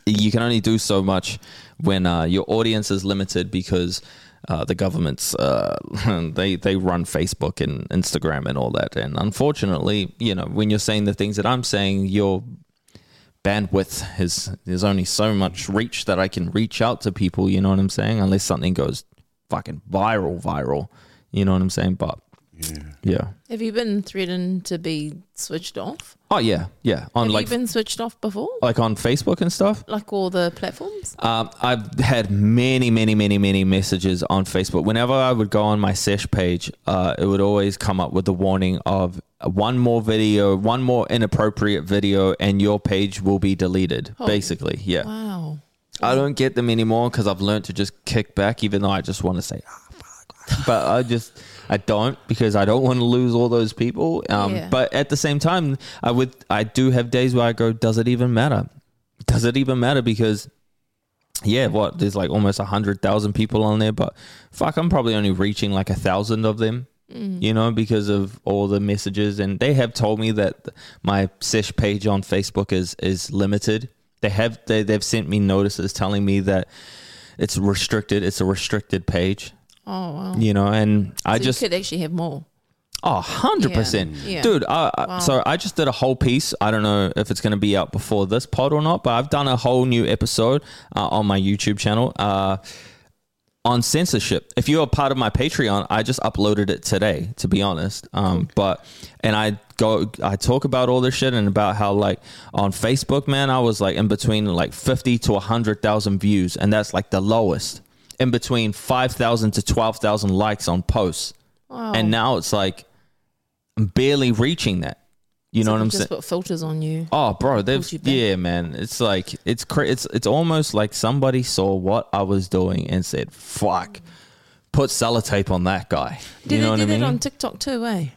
you can only do so much when uh, your audience is limited because uh, the governments uh, they they run Facebook and Instagram and all that. And unfortunately, you know, when you're saying the things that I'm saying, your bandwidth is there's only so much reach that I can reach out to people. You know what I'm saying? Unless something goes fucking viral, viral. You know what I'm saying? But Yeah. yeah. Have you been threatened to be switched off? Oh yeah, yeah. On Have like you been switched off before? like on Facebook and stuff. Like all the platforms? Um, I've had many, many, many, many messages on Facebook. Whenever I would go on my sesh page, uh, it would always come up with the warning of one more video, one more inappropriate video, and your page will be deleted. Oh. Basically, yeah. Wow. I don't get them anymore because I've learned to just kick back, even though I just want to say, ah, fuck. but I just, I don't because I don't want to lose all those people. Um, Yeah. But at the same time, I would, I do have days where I go, does it even matter? Does it even matter? Because, yeah, what there's like almost a hundred thousand people on there, but fuck, I'm probably only reaching like a thousand of them. You know, because of all the messages, and they have told me that my sesh page on Facebook is is limited. They have they, they've sent me notices telling me that it's restricted. It's a restricted page. Oh, wow. You know, and I So just you could actually have more. Oh, 100%. Yeah. Dude, I, I- Wow. so I just did a whole piece. I don't know if it's going to be out before this pod or not, but I've done a whole new episode uh, on my YouTube channel uh, on censorship. If you're a part of my Patreon, I just uploaded it today, to be honest. Um, but, and I go, I talk about all this shit and about how, like, on Facebook, man, I was like in between like 50 to 100,000 views, and that's like the lowest. In between 5,000 to 12,000 likes on posts. Wow. And now it's like I'm barely reaching that. You know what I'm just saying? put filters on you. Oh, bro, they've yeah, man. It's like it's cra- it's it's almost like somebody saw what I was doing and said, "Fuck, put sellotape on that guy." Did you know they what do I mean? that on TikTok too, eh?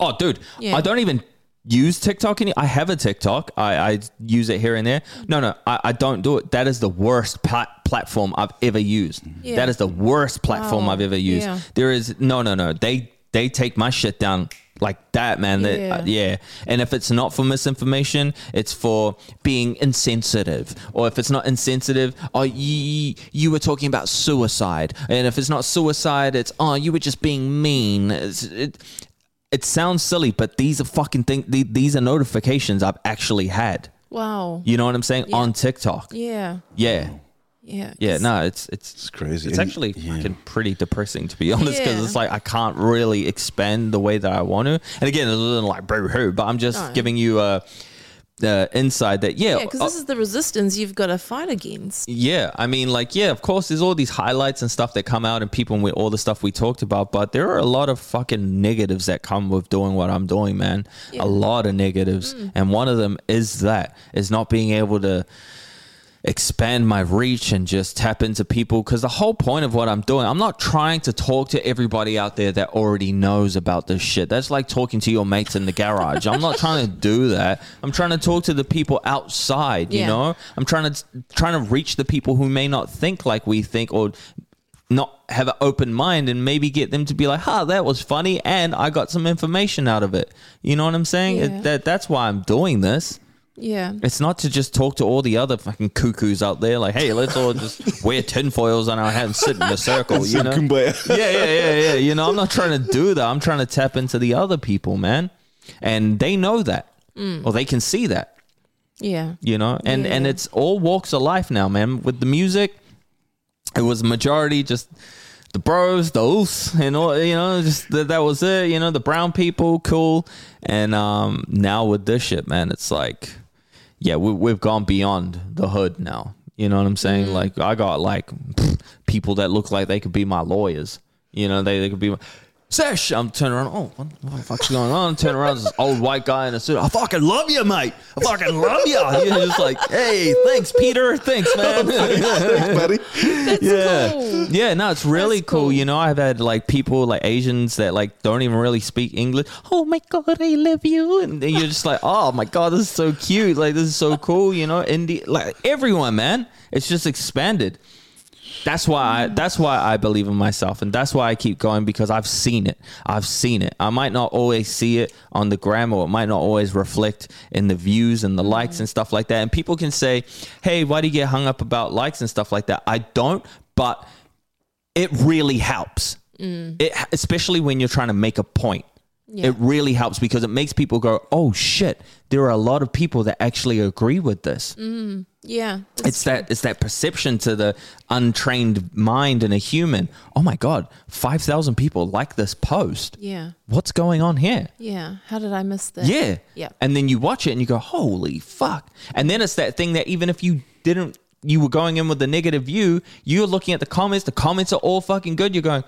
oh, dude, Yeah. I don't even use TikTok any. I have a TikTok. I, I use it here and there. No, no, I, I don't do it. That is the worst plat- platform I've ever used. Yeah. That is the worst platform Wow. I've ever used. Yeah. There is no, no, no. They they take my shit down like that, man. Yeah. uh, yeah. And if it's not for misinformation, it's for being insensitive. Or if it's not insensitive, oh, you, you were talking about suicide. And if it's not suicide, it's, oh, you were just being mean. It's, it, it sounds silly, but these are fucking things. These are notifications I've actually had. Wow. You know what I'm saying? Yeah. On TikTok. Yeah. Yeah. Yeah. Yeah. No, it's, it's, It's crazy. it's And- actually yeah. fucking pretty depressing to be honest, because Yeah. it's like I can't really expand the way that I want to. And again, it isn't like boo hoo, but I'm just No. giving you a the insight that yeah, Yeah, because uh, this is the resistance you've got to fight against. yeah. I mean, like yeah, of course, there's all these highlights and stuff that come out, and people with all the stuff we talked about, but there are a lot of fucking negatives that come with doing what I'm doing, man. Yeah. A lot of negatives, Mm. and one of them is that is not being able to expand my reach and just tap into people because the whole point of what I'm doing, I'm not trying to talk to everybody out there that already knows about this shit. That's like talking to your mates in the garage. I'm not trying to do that. I'm trying to talk to the people outside, you Yeah. know? I'm trying to trying to reach the people who may not think like we think or not have an open mind and maybe get them to be like, "Ha, that was funny and I got some information out of it." You know what I'm saying? Yeah. It, that that's why I'm doing this. Yeah. It's not to just talk to all the other fucking cuckoos out there, like, hey, let's all just wear tinfoils on our head and sit in a circle, you know? Yeah, yeah, yeah, yeah. You know, I'm not trying to do that. I'm trying to tap into the other people, man. And they know that. Or they can see that, Yeah. you know? And and it's all walks of life now, man. With the music, it was majority just the bros, the us, and all you know, just that, that was it. You know, the brown people, cool. And um, now with this shit, man, it's like, yeah, we, we've gone beyond the hood now. You know what I'm saying? Mm. Like I got like pff, people that look like they could be my lawyers. You know, they, they could be. My, Sesh, I'm turning around. Oh, what, what the fuck's going on? Turn around, this old white guy in a suit. I fucking love you, mate. I fucking love you. You're just like, hey, thanks, Peter. Thanks, man. Thanks, buddy. yeah, cool. yeah. No, it's really cool. cool. You know, I've had like people like Asians that like don't even really speak English. Oh my god, I love you, and you're just like, oh my god, this is so cute. Like this is so cool. You know, India, like everyone, man. It's just expanded. That's why I, that's why I believe in myself, and that's why I keep going because I've seen it. I've seen it. I might not always see it on the gram, or it might not always reflect in the views and the mm-hmm. likes and stuff like that. And people can say, "Hey, why do you get hung up about likes and stuff like that?" I don't, but it really helps. Mm. It especially when you're trying to make a point. Yeah. It really helps because it makes people go, "Oh shit, there are a lot of people that actually agree with this." Mm. Yeah. it's that it's that perception to the untrained mind in a human. Oh my god, five thousand people like this post. Yeah. What's going on here? Yeah. How did I miss that? Yeah, Yeah. And then you watch it and you go, "Holy fuck!" And then it's that thing that even if you didn't, you were going in with a negative view. You're looking at the comments. The comments are all fucking good. You're going.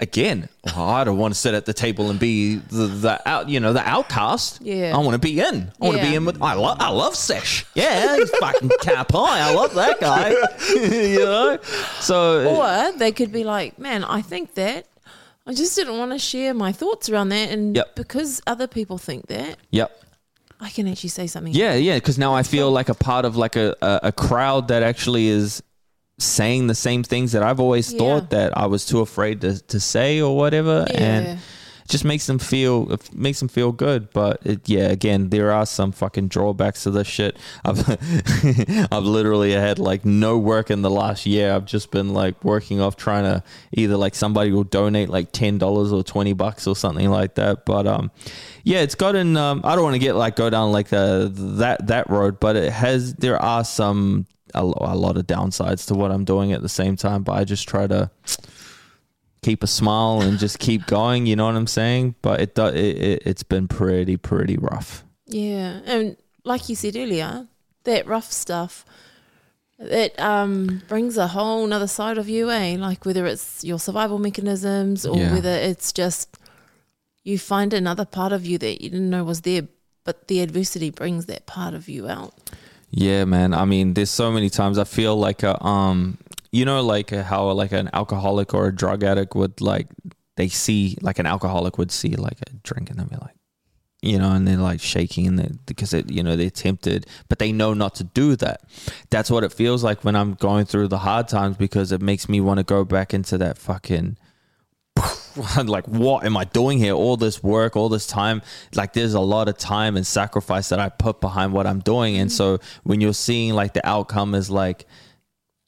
Again, oh, I don't want to sit at the table and be the, the out, you know, the outcast. Yeah. I want to be in. I want to be in with. I love, I love Sesh. Yeah, he's fucking ka pai. I love that guy. you know, so Or uh, they could be like, man, I think that. I just didn't want to share my thoughts around that. And Yep. because other people think that, yep. I can actually say something. Yeah, yeah, because now I feel like a part of like a, a, a crowd that actually is saying the same things that I've always Yeah. thought that I was too afraid to, to say or whatever. And it just makes them feel it makes them feel good. But it, yeah, again, there are some fucking drawbacks to this shit. I've I've literally had like no work in the last year. I've just been like working off trying to either like somebody will donate like ten dollars or twenty bucks or something like that. But um, yeah, it's gotten. Um, I don't want to get like go down like the that that road, but it has. There are some a, a lot of downsides to what I'm doing at the same time. But I just try to keep a smile and just keep going. You know what I'm saying? But it, do, it, it it's been pretty pretty rough. Yeah. And like you said earlier, that rough stuff, it um, brings a whole nother side of you, eh? Like whether it's your survival mechanisms or Yeah. whether it's just you find another part of you that you didn't know was there, but the adversity brings that part of you out. Yeah, man. I mean, there's so many times I feel like a um, you know, like a, how like an alcoholic or a drug addict would like they see like an alcoholic would see like a drink and they'll be like, you know, and they're like shaking and they because it you know they're tempted, but they know not to do that. That's what it feels like when I'm going through the hard times because it makes me want to go back into that fucking like what am i doing here? All this work all this time like there's a lot of time and sacrifice that i put behind what i'm doing. And so when you're seeing like the outcome is like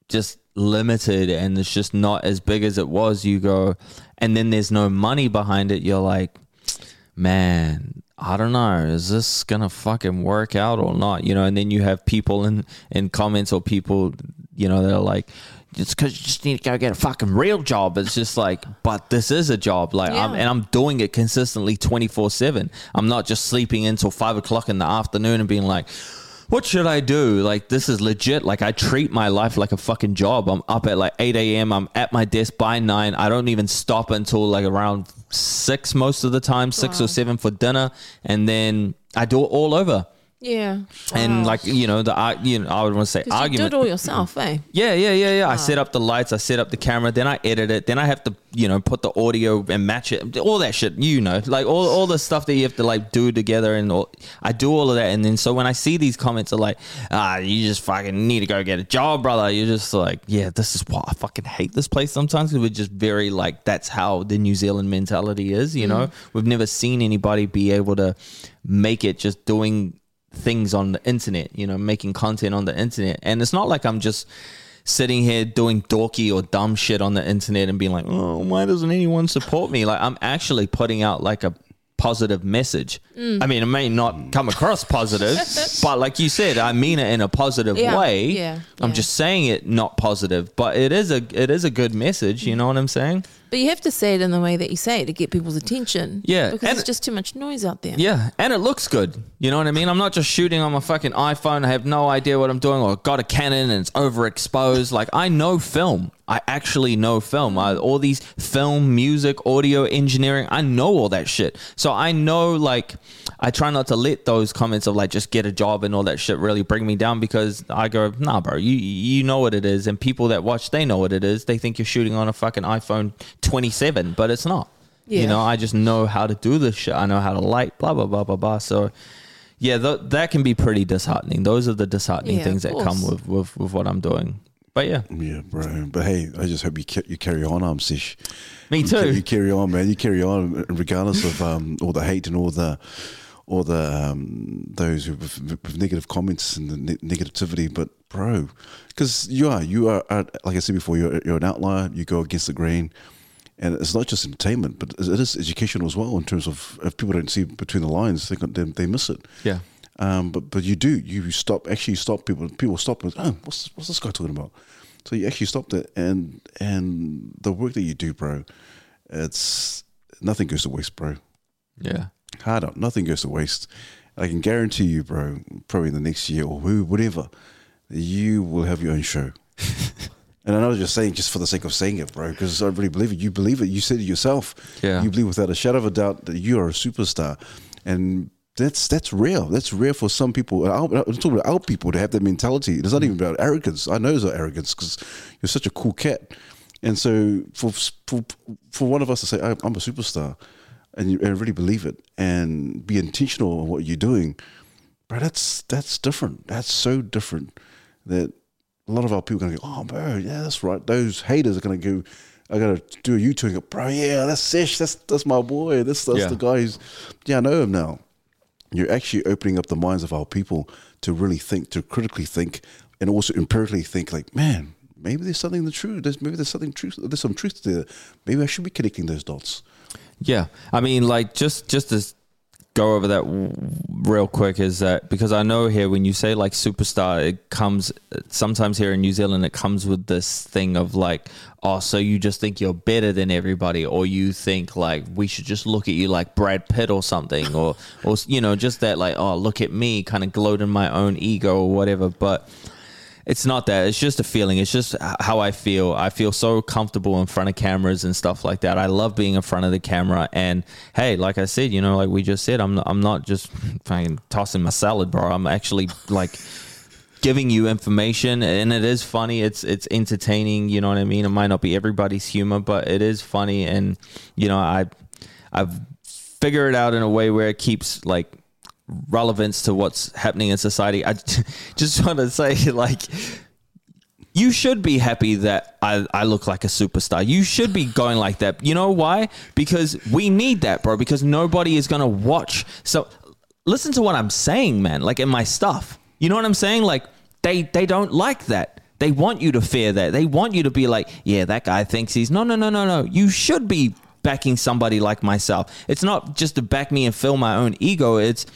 just limited and it's just not as big as it was you go and then there's no money behind it you're like man i don't know. Is this gonna fucking work out or not? You know and then you have people in in comments or people you know that are like it's because you just need to go get a fucking real job it's just like but this is a job like I'm, and i'm doing it consistently 24 7 i'm not just sleeping until 5 o'clock in the afternoon and being like what should I do? Like, this is legit. Like, I treat my life like a fucking job. I'm up at like 8 a.m. I'm at my desk by 9. I don't even stop until like around 6 most of the time, 6 or 7 for dinner. And then I do it all over. Yeah. And Wow. like, you know, the, you know, I would want to say 'Cause you argument. did all yourself, eh? Yeah, yeah, yeah, yeah. I set up the lights, I set up the camera, then I edit it, then I have to, you know, put the audio and match it, all that shit. You know, like all, all the stuff that you have to like do together, and all, I do all of that. And then so when I see these comments are like, ah, you just fucking need to go get a job, brother. You're just like, yeah, this is why I fucking hate this place sometimes because we're just very like that's how the New Zealand mentality is. You know, we've never seen anybody be able to make it just doing things on the internet, you know, making content on the internet. And it's not like I'm just sitting here doing dorky or dumb shit on the internet and being like, oh, why doesn't anyone support me? Like, I'm actually putting out like a positive message. Mm. I mean, it may not come across positive, but like you said, I mean it in a positive Yeah, way. yeah, I'm yeah. just saying it not positive, but it is a it is a good message. You know what I'm saying? But you have to say it in the way that you say it to get people's attention. Yeah, Because and- there's just too much noise out there. Yeah, and it looks good. You know what I mean? I'm not just shooting on my fucking iPhone. I have no idea what I'm doing, or got a Canon and it's overexposed. Like I know film. I actually know film. I, all these film, music, audio engineering. I know all that shit. So I know. Like I try not to let those comments of like just get a job and all that shit really bring me down because I go, nah, bro. You you know what it is, and people that watch they know what it is. They think you're shooting on a fucking iPhone 27, but it's not. Yeah. You know, I just know how to do this shit. I know how to light, blah blah blah blah blah. So, yeah, th- that can be pretty disheartening. Those are the disheartening Yeah, things of that come with, with with what I'm doing. But yeah, Yeah, bro. But hey, I just hope you ca- you carry on, um, Sesh. me You, ca- too. you carry on, man. You carry on, regardless of um, all the hate and all the all the um, those with, with negative comments and the ne- negativity. But bro, because you are you are uh, like I said before, you're you're an outlier. You go against the grain. And it's not just entertainment, but it is educational as well. In terms of if people don't see between the lines, they they, they miss it. Yeah, Um, but but you do you stop actually stop people people stop and oh what's what's this guy talking about? So you actually stopped it and and the work that you do, bro, it's nothing goes to waste, bro. yeah, Hard up, nothing goes to waste. I can guarantee you, bro, probably in the next year or whatever, you will have your own show. and I know just saying just for the sake of saying it, bro, because I really believe it. You believe it. You said it yourself. Yeah. You believe without a shadow of a doubt that you are a superstar, and that's that's rare. That's rare for some people. I'm talking about our people to have that mentality. It's not even about arrogance. I know it's not arrogance because you're such a cool cat. And so for for for one of us to say "I- I'm a superstar, and you and really believe it, and be intentional on what you're doing, bro, that's that's different. That's so different that a lot of our people are gonna go, oh, bro, yeah, that's right. Those haters are gonna go. I gotta do a U turn. Go, bro, yeah, that's Sesh. That's that's my boy. That's that's Yeah. the guy who's yeah, I know him now. You're actually opening up the minds of our people to really think, to critically think, and also empirically think. Like, man, maybe there's something the truth. There's maybe there's something truth. There's some truth there. Maybe I should be connecting those dots. yeah. I mean, like just just to go over that w- real quick is that because I know here when you say like superstar, it comes sometimes here in New Zealand it comes with this thing of like, oh, so you just think you're better than everybody, or you think like we should just look at you like Brad Pitt or something, or or you know just that like oh look at me, kind of gloat in my own ego or whatever, but. It's not that. It's just a feeling. It's just how I feel. I feel so comfortable in front of cameras and stuff like that. I love being in front of the camera. And hey, like I said, you know, like we just said, I'm I'm not just fucking tossing my salad, bro. I'm actually like giving you information, and it is funny. It's it's entertaining. You know what I mean? It might not be everybody's humor, but it is funny. And you know, I I've figured it out in a way where it keeps like relevance to what's happening in society. I just want to say, like, you should be happy that I, I look like a superstar. You should be going like that. You know why? Because we need that, bro. Because nobody is going to watch. So listen to what I'm saying, man. Like in my stuff. You know what I'm saying? Like they they don't like that. They want you to fear that. They want you to be like, yeah, that guy thinks he's no, no, no, no, no. You should be backing somebody like myself. It's not just to back me and fill my own ego. It's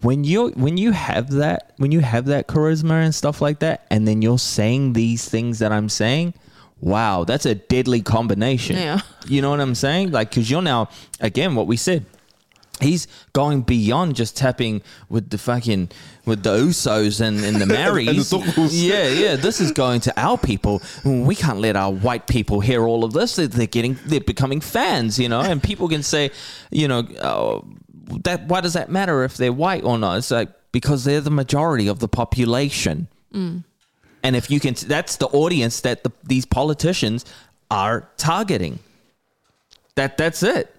when you when you have that when you have that charisma and stuff like that, and then you're saying these things that I'm saying. Wow, that's a deadly combination. Yeah. You know what I'm saying? Like, because you're now again what we said he's going beyond just tapping with the fucking with the usos and, and the Marys. And the yeah yeah this is going to our people we can't let our white people hear all of this they're, they're getting they're becoming fans you know and people can say you know oh, that why does that matter if they're white or not it's like because they're the majority of the population mm. and if you can that's the audience that the, these politicians are targeting that that's it.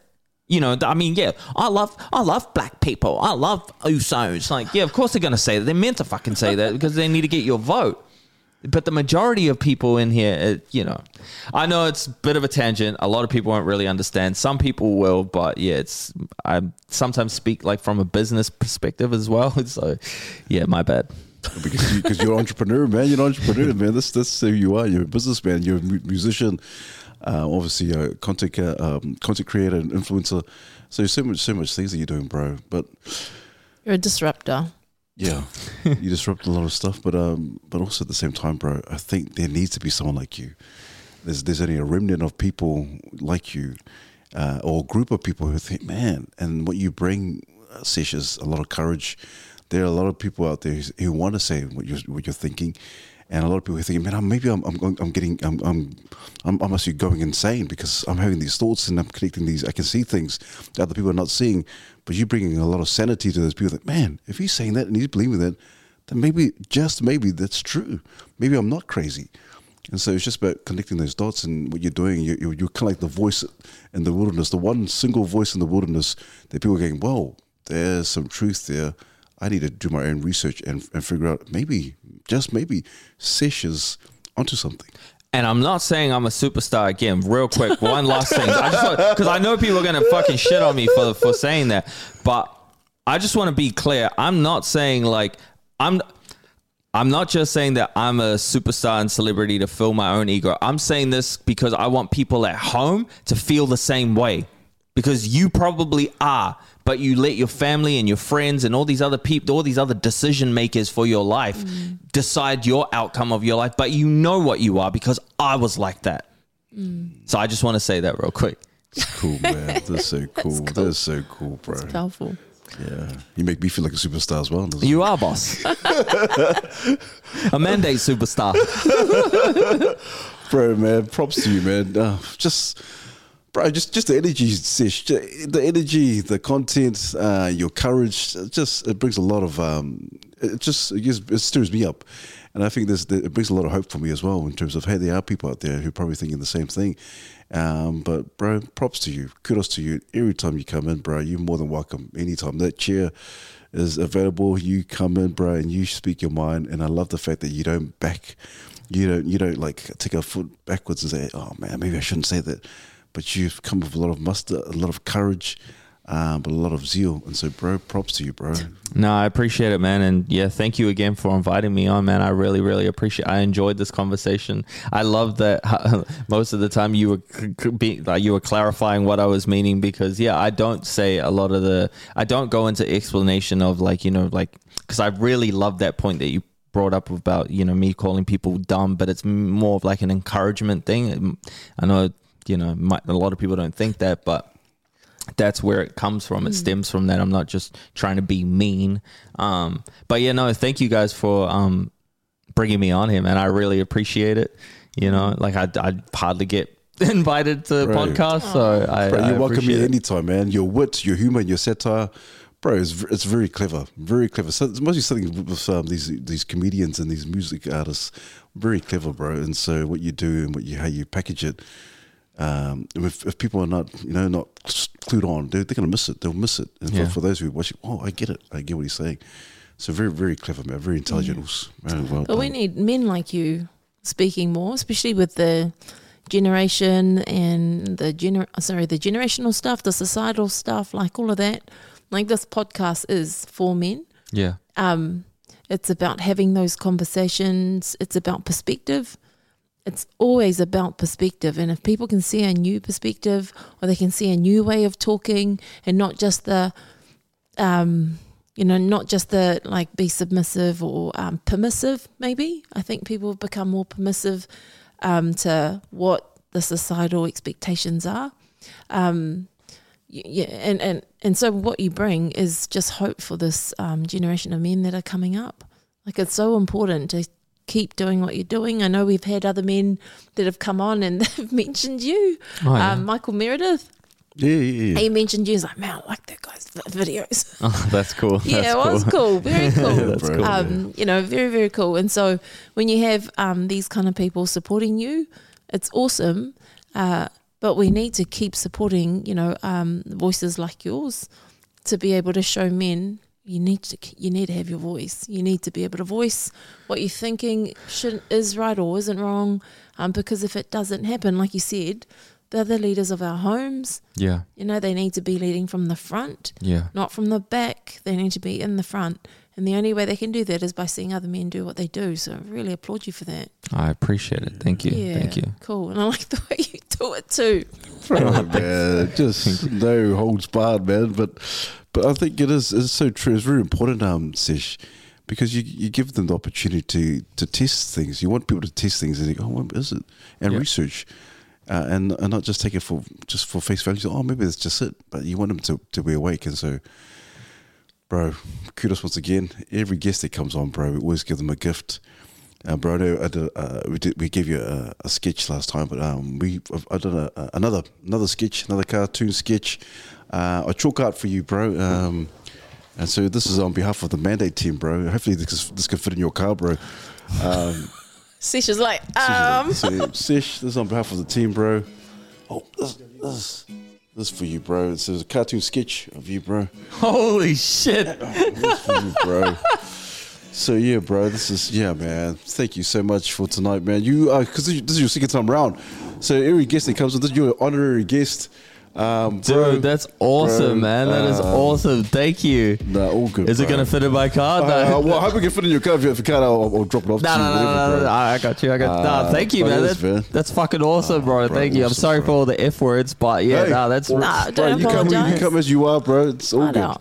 You know, I mean, yeah, I love I love black people. I love Usos. Like, yeah, of course they're gonna say that. They're meant to fucking say that because they need to get your vote. But the majority of people in here, it, you know, I know it's a bit of a tangent. A lot of people won't really understand. Some people will, but yeah, it's I sometimes speak like from a business perspective as well. So, yeah, my bad. because you, cause you're an entrepreneur, man. You're an entrepreneur, man. That's that's who you are. You're a businessman. You're a mu- musician. Uh, obviously, a content uh, um, content creator and influencer. So so much, so much things that you're doing, bro. But You're a disruptor. Yeah, you disrupt a lot of stuff. But um, but also at the same time, bro, I think there needs to be someone like you. There's there's only a remnant of people like you, uh, or a group of people who think, man, and what you bring, uh, Sesh, is a lot of courage. There are a lot of people out there who, who want to say what you're what you're thinking, and a lot of people are thinking, man, maybe I'm I'm, I'm getting I'm, I'm I'm I'm actually going insane because I'm having these thoughts and I'm connecting these. I can see things that other people are not seeing, but you're bringing a lot of sanity to those people. That man, if he's saying that and he's believing that, then maybe just maybe that's true. Maybe I'm not crazy. And so it's just about connecting those dots and what you're doing. You, you, you're kind of like the voice in the wilderness, the one single voice in the wilderness that people are going, whoa, there's some truth there. I need to do my own research and, and figure out maybe, just maybe, Sesh is onto something. And I'm not saying I'm a superstar again. Real quick, one last thing. I because I know people are gonna fucking shit on me for for saying that, but I just want to be clear. I'm not saying like I'm. I'm not just saying that I'm a superstar and celebrity to fill my own ego. I'm saying this because I want people at home to feel the same way. Because you probably are, but you let your family and your friends and all these other people, all these other decision makers for your life decide your outcome of your life. But you know what you are because I was like that. So I just want to say that real quick. It's Cool, man. That's so cool. cool. That's so cool, bro. Powerful. Yeah. You make me feel like a superstar as well. doesn't You are, boss. a mandate superstar. bro, man. Props to you, man. Uh, just, bro, just just the energy, Sesh, the energy, the content, uh, your courage. Just it brings a lot of um, it just it, gives, it stirs me up, and I think this it brings a lot of hope for me as well in terms of hey, there are people out there who are probably thinking the same thing. Um, but bro, props to you, kudos to you. Every time you come in, bro, you're more than welcome. Anytime that chair is available, you come in, bro, and you speak your mind. And I love the fact that you don't back, you don't, you don't like take a foot backwards and say, "Oh man, maybe I shouldn't say that." But you've come with a lot of muster, a lot of courage, um, but a lot of zeal. And so, bro, props to you, bro. No, I appreciate it, man, and yeah, thank you again for inviting me on, man. I really, really appreciate. I enjoyed this conversation. I love that most of the time you were like you were clarifying what I was meaning because yeah, I don't say a lot of the. I don't go into explanation of like you know like because I really love that point that you brought up about you know me calling people dumb, but it's more of like an encouragement thing. I know you know might, a lot of people don't think that, but that's where it comes from. It stems from that. I'm not just trying to be mean. Um, but yeah, no, thank you guys for um, bringing me on here, man. I really appreciate it. You know, like I, I hardly get invited to Right. podcasts, so I, Bro, I you're welcome appreciate here anytime, man. Your wit, your humor, your satire, bro, it's, it's very clever, very clever. So it's mostly something with um, these these comedians and these music artists, very clever, bro. And so what you do and what you how you package it, um, if, if people are not you know not clued on, they're, they're gonna miss it. They'll miss it. And Yeah. for, for those who watch it, oh, I get it. I get what he's saying. So very very clever, man. Very intelligent. Man, well But we need men like you speaking more, especially with the generation and the gener sorry, the generational stuff, the societal stuff, like all of that. Like this podcast is for men. Yeah, Um, it's about having those conversations. It's about perspective. It's always about perspective. And if people can see a new perspective or they can see a new way of talking and not just the, um, you know, not just the like be submissive or um, permissive, maybe. I think people have become more permissive um, to what the societal expectations are. Um, yeah, and, and, and so what you bring is just hope for this um, generation of men that are coming up. Like it's so important to keep doing what you're doing. I know we've had other men that have come on and they've mentioned you. Oh, yeah. um, Michael Meredith, Yeah, yeah, yeah. he mentioned you. He's like, man, I like that guy's videos. oh, that's cool. yeah, That's it was cool. Very cool. That's cool. Um, you know, very, very cool. And so when you have um, these kind of people supporting you, it's awesome. Uh, but we need to keep supporting, you know, um, voices like yours to be able to show men you need to you need to have your voice. You need to be able to voice what you're thinking should is right or isn't wrong. Um, because if it doesn't happen, like you said, they're the leaders of our homes. Yeah, You know, they need to be leading from the front yeah, not from the back. They need to be in the front. And the only way they can do that is by seeing other men do what they do. So I really applaud you for that. I appreciate it. Thank you. Yeah. Thank you. Cool. And I like the way you do it too. Bro, man, just no holds barred, man. But but I think it is it's so true. It's very important, um, Sesh, because you you give them the opportunity to to test things. You want people to test things and think, oh, what is it? And Yeah. research. Uh, and and not just take it for just for face value. Oh, maybe that's just it. But you want them to, to be awake, and so, bro, kudos once again. Every guest that comes on, bro, we always give them a gift. Uh, bro, I know I did, uh, we did, we gave you a, a sketch last time, but um, we I did a- another another sketch, another cartoon sketch, uh, a chalk art for you, bro. Um, and so this is on behalf of the Mandate team, bro. Hopefully this this can fit in your car, bro. Um, Sesh is like, um, so, Sesh, this is on behalf of the team, bro. Oh, this this this is for you, bro. It's a cartoon sketch of you, bro. Holy shit! This for you, bro. So yeah, bro. This is yeah, man. Thank you so much for tonight, man. You uh, because this is your second time round. So every guest that comes on, this is your honorary guest. Um, Dude, bro, that's awesome, bro, man. That is um, awesome. Thank you. Nah, all good. Is it gonna fit in my car? Uh, No. well, I hope we can fit in your car. If you, if you can't, I'll, I'll drop it off No, to you. no, no, whatever, no, no, I got you. I got. Uh, nah, thank you, man. it That's, man. that's fucking awesome, bro. bro, Thank you. I'm sorry bro. for all the f words, but yeah, Hey, nah, that's. well, Nah, bro, don't you come, you apologise. come as you are, bro. It's all I good. know.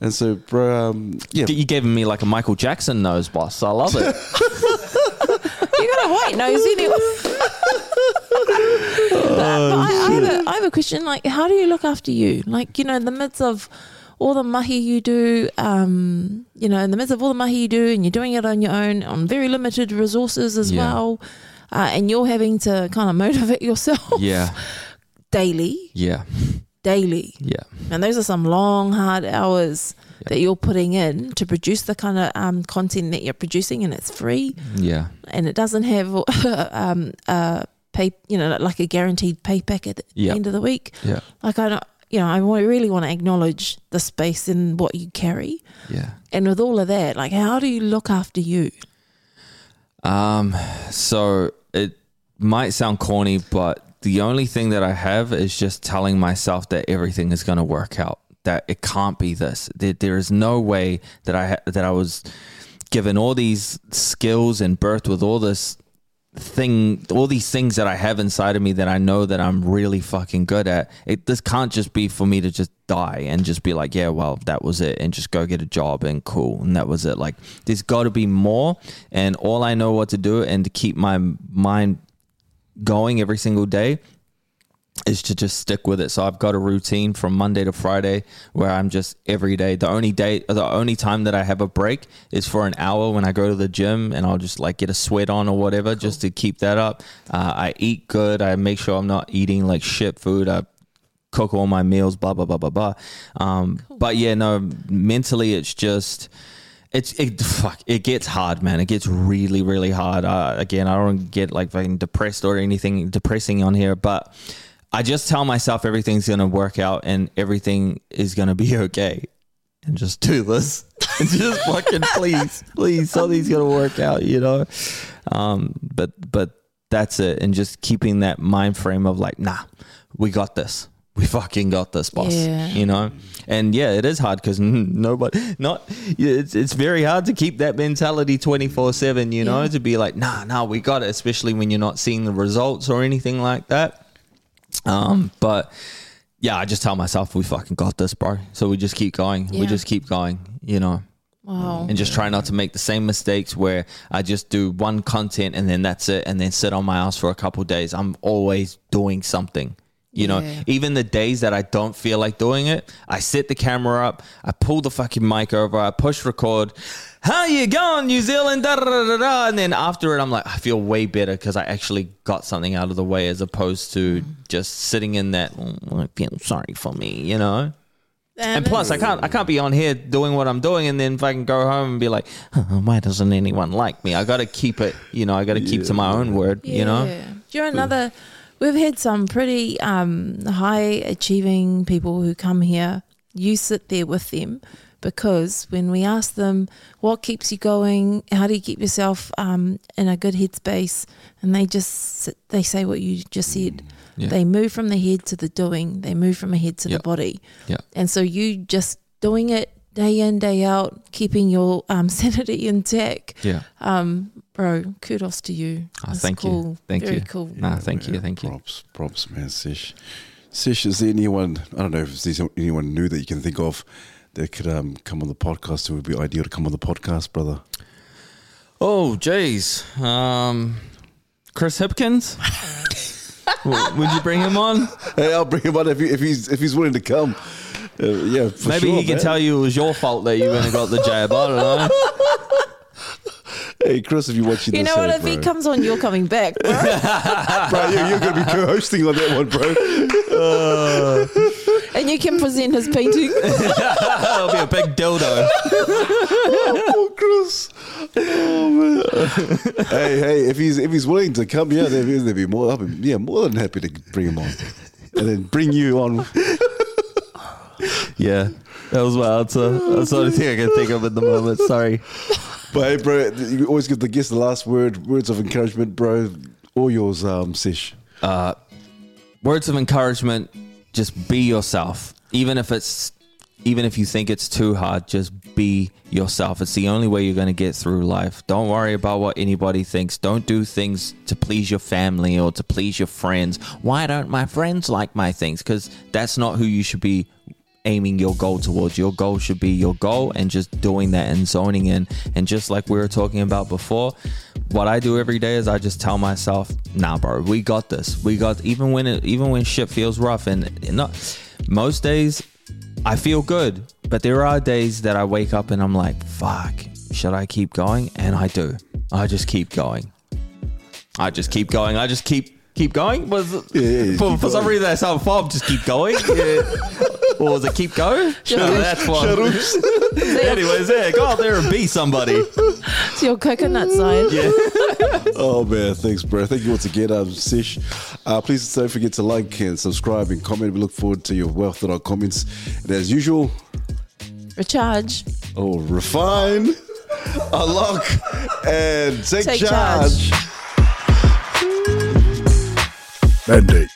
And so, bro, um, yeah, You gave me like a Michael Jackson nose, boss. I love it. you got a white nose anyway. But- but I, have a, I have a question. Like, how do you look after you? Like, you know, in the midst of all the mahi you do, um, you know, in the midst of all the mahi you do, and you're doing it on your own on very limited resources as Yeah. well, uh, and you're having to kind of motivate yourself yeah, daily, yeah, daily. yeah, And those are some long, hard hours that you're putting in to produce the kind of um, content that you're producing, and it's free yeah, and it doesn't have um, a pay, you know, like a guaranteed pay packet at the end of the week. yeah, Like I don't, you know, I really want to acknowledge the space and what you carry, yeah. and with all of that, like how do you look after you? Um, so it might sound corny, but the only thing that I have is just telling myself that everything is going to work out. That it can't be this. There, there is no way that I ha- that I was given all these skills and birthed with all this thing, all these things that I have inside of me that I know that I'm really fucking good at. It this can't just be for me to just die and just be like, yeah, well, that was it, and just go get a job and cool, and that was it. Like, there's got to be more, and all I know what to do and to keep my mind going every single day is to just stick with it. So I've got a routine from Monday to Friday where I'm just every day. The only day, the only time that I have a break is for an hour when I go to the gym and I'll just like get a sweat on or whatever just to keep that up. Uh, I eat good. I make sure I'm not eating like shit food. I cook all my meals, blah blah blah blah blah. Um, But yeah, no, mentally it's just. It's it fuck. It gets hard, man. It gets really, really hard. Uh, again, I don't get like fucking depressed or anything depressing on here, but I just tell myself everything's gonna work out and everything is gonna be okay, and just do this. And just fucking please, please, something's gonna work out, you know. Um, but but that's it, and just keeping that mind frame of like, nah, we got this. We fucking got this, boss. Yeah. You know, and yeah, it is hard because nobody, not it's it's very hard to keep that mentality twenty four seven. You know, Yeah. to be like, nah, nah, we got it. Especially when you're not seeing the results or anything like that. Um, but yeah, I just tell myself we fucking got this, bro. So we just keep going. We just keep going. You know, Wow. and just try not to make the same mistakes where I just do one content and then that's it, and then sit on my ass for a couple days. I'm always doing something. You know, even the days that I don't feel like doing it, I set the camera up, I pull the fucking mic over, I push record. How you going, New Zealand? Da, da, da, da, da. And then after it, I'm like, I feel way better because I actually got something out of the way as opposed to just sitting in that. "Oh, I feel sorry for me, you know. And plus, I can't I can't be on here doing what I'm doing and then if I can go home and be like, "Huh, why doesn't anyone like me? I got to keep it, you know. I got to keep to my own word, you know. Do you know another? We've had some pretty um, high achieving people who come here. You sit there with them because when we ask them what keeps you going, how do you keep yourself um, in a good headspace, and they just sit, they say what you just said. Yeah. They move from the head to the doing. They move from the head to Yeah. the body. Yeah. And so you just doing it day in day out, keeping your um, sanity intact Yeah, um, bro, kudos to you. Oh, That's thank you. Thank Very you. cool. Nah, thank you, thank you. Props, props, man. Sesh, Sesh. Is there anyone? I don't know if there's anyone new that you can think of that could um, come on the podcast. It would be ideal to come on the podcast, brother. Oh, jeez. Um, Chris Hipkins. Would you bring him on? Hey, I'll bring him on if, he, if he's if he's willing to come. Uh, yeah, for Maybe sure, he can tell you it was your fault that you went and got the jab. I don't know. Hey, Chris, if you're watching You this, know what? hey, If he comes on, you're coming back, bro. bro, you're, you're going to be co-hosting on that one, bro. Uh. and you can present his painting. That'll be a big dildo. oh, Chris. Oh man. hey, hey, if he's if he's willing to come, yeah, they'd, be- they'd be more. I'd be, yeah, more than happy to bring him on, and then bring you on. Yeah, that was my answer. That's the only thing I can think of at the moment. Sorry. But hey, bro, you always give the guest the last word, words of encouragement, bro. All yours, um, Sesh. Uh, words of encouragement just be yourself. Even if it's even if you think it's too hard just be yourself. It's the only way you're going to get through life. Don't worry about what anybody thinks. Don't do things to please your family or to please your friends. Why don't my friends like my things? Because that's not who you should be aiming your goal towards. Your goal should be your goal and just doing that and zoning in. And just like we were talking about before, what I do every day is I just tell myself, "Nah, bro, we got this. We got even when it even when shit feels rough and, not most days I feel good, but there are days that I wake up and I'm like, "Fuck, should I keep going?" And I do. I just keep going. I just keep going. I just keep keep going. Was Yeah, yeah, for, for some reason that sounded fob. Just keep going. Yeah. Or was it keep go? Shut No, up. that's one. Anyways, yeah, go out there and be somebody. It's your coconut side. Yeah. Oh man, thanks, bro. Thank you once again, um, Sesh. Uh, please don't forget to like and subscribe and comment. We look forward to your wealth in our comments. And as usual, Recharge. oh, refine, unlock, and take, Take charge. charge. Mandate.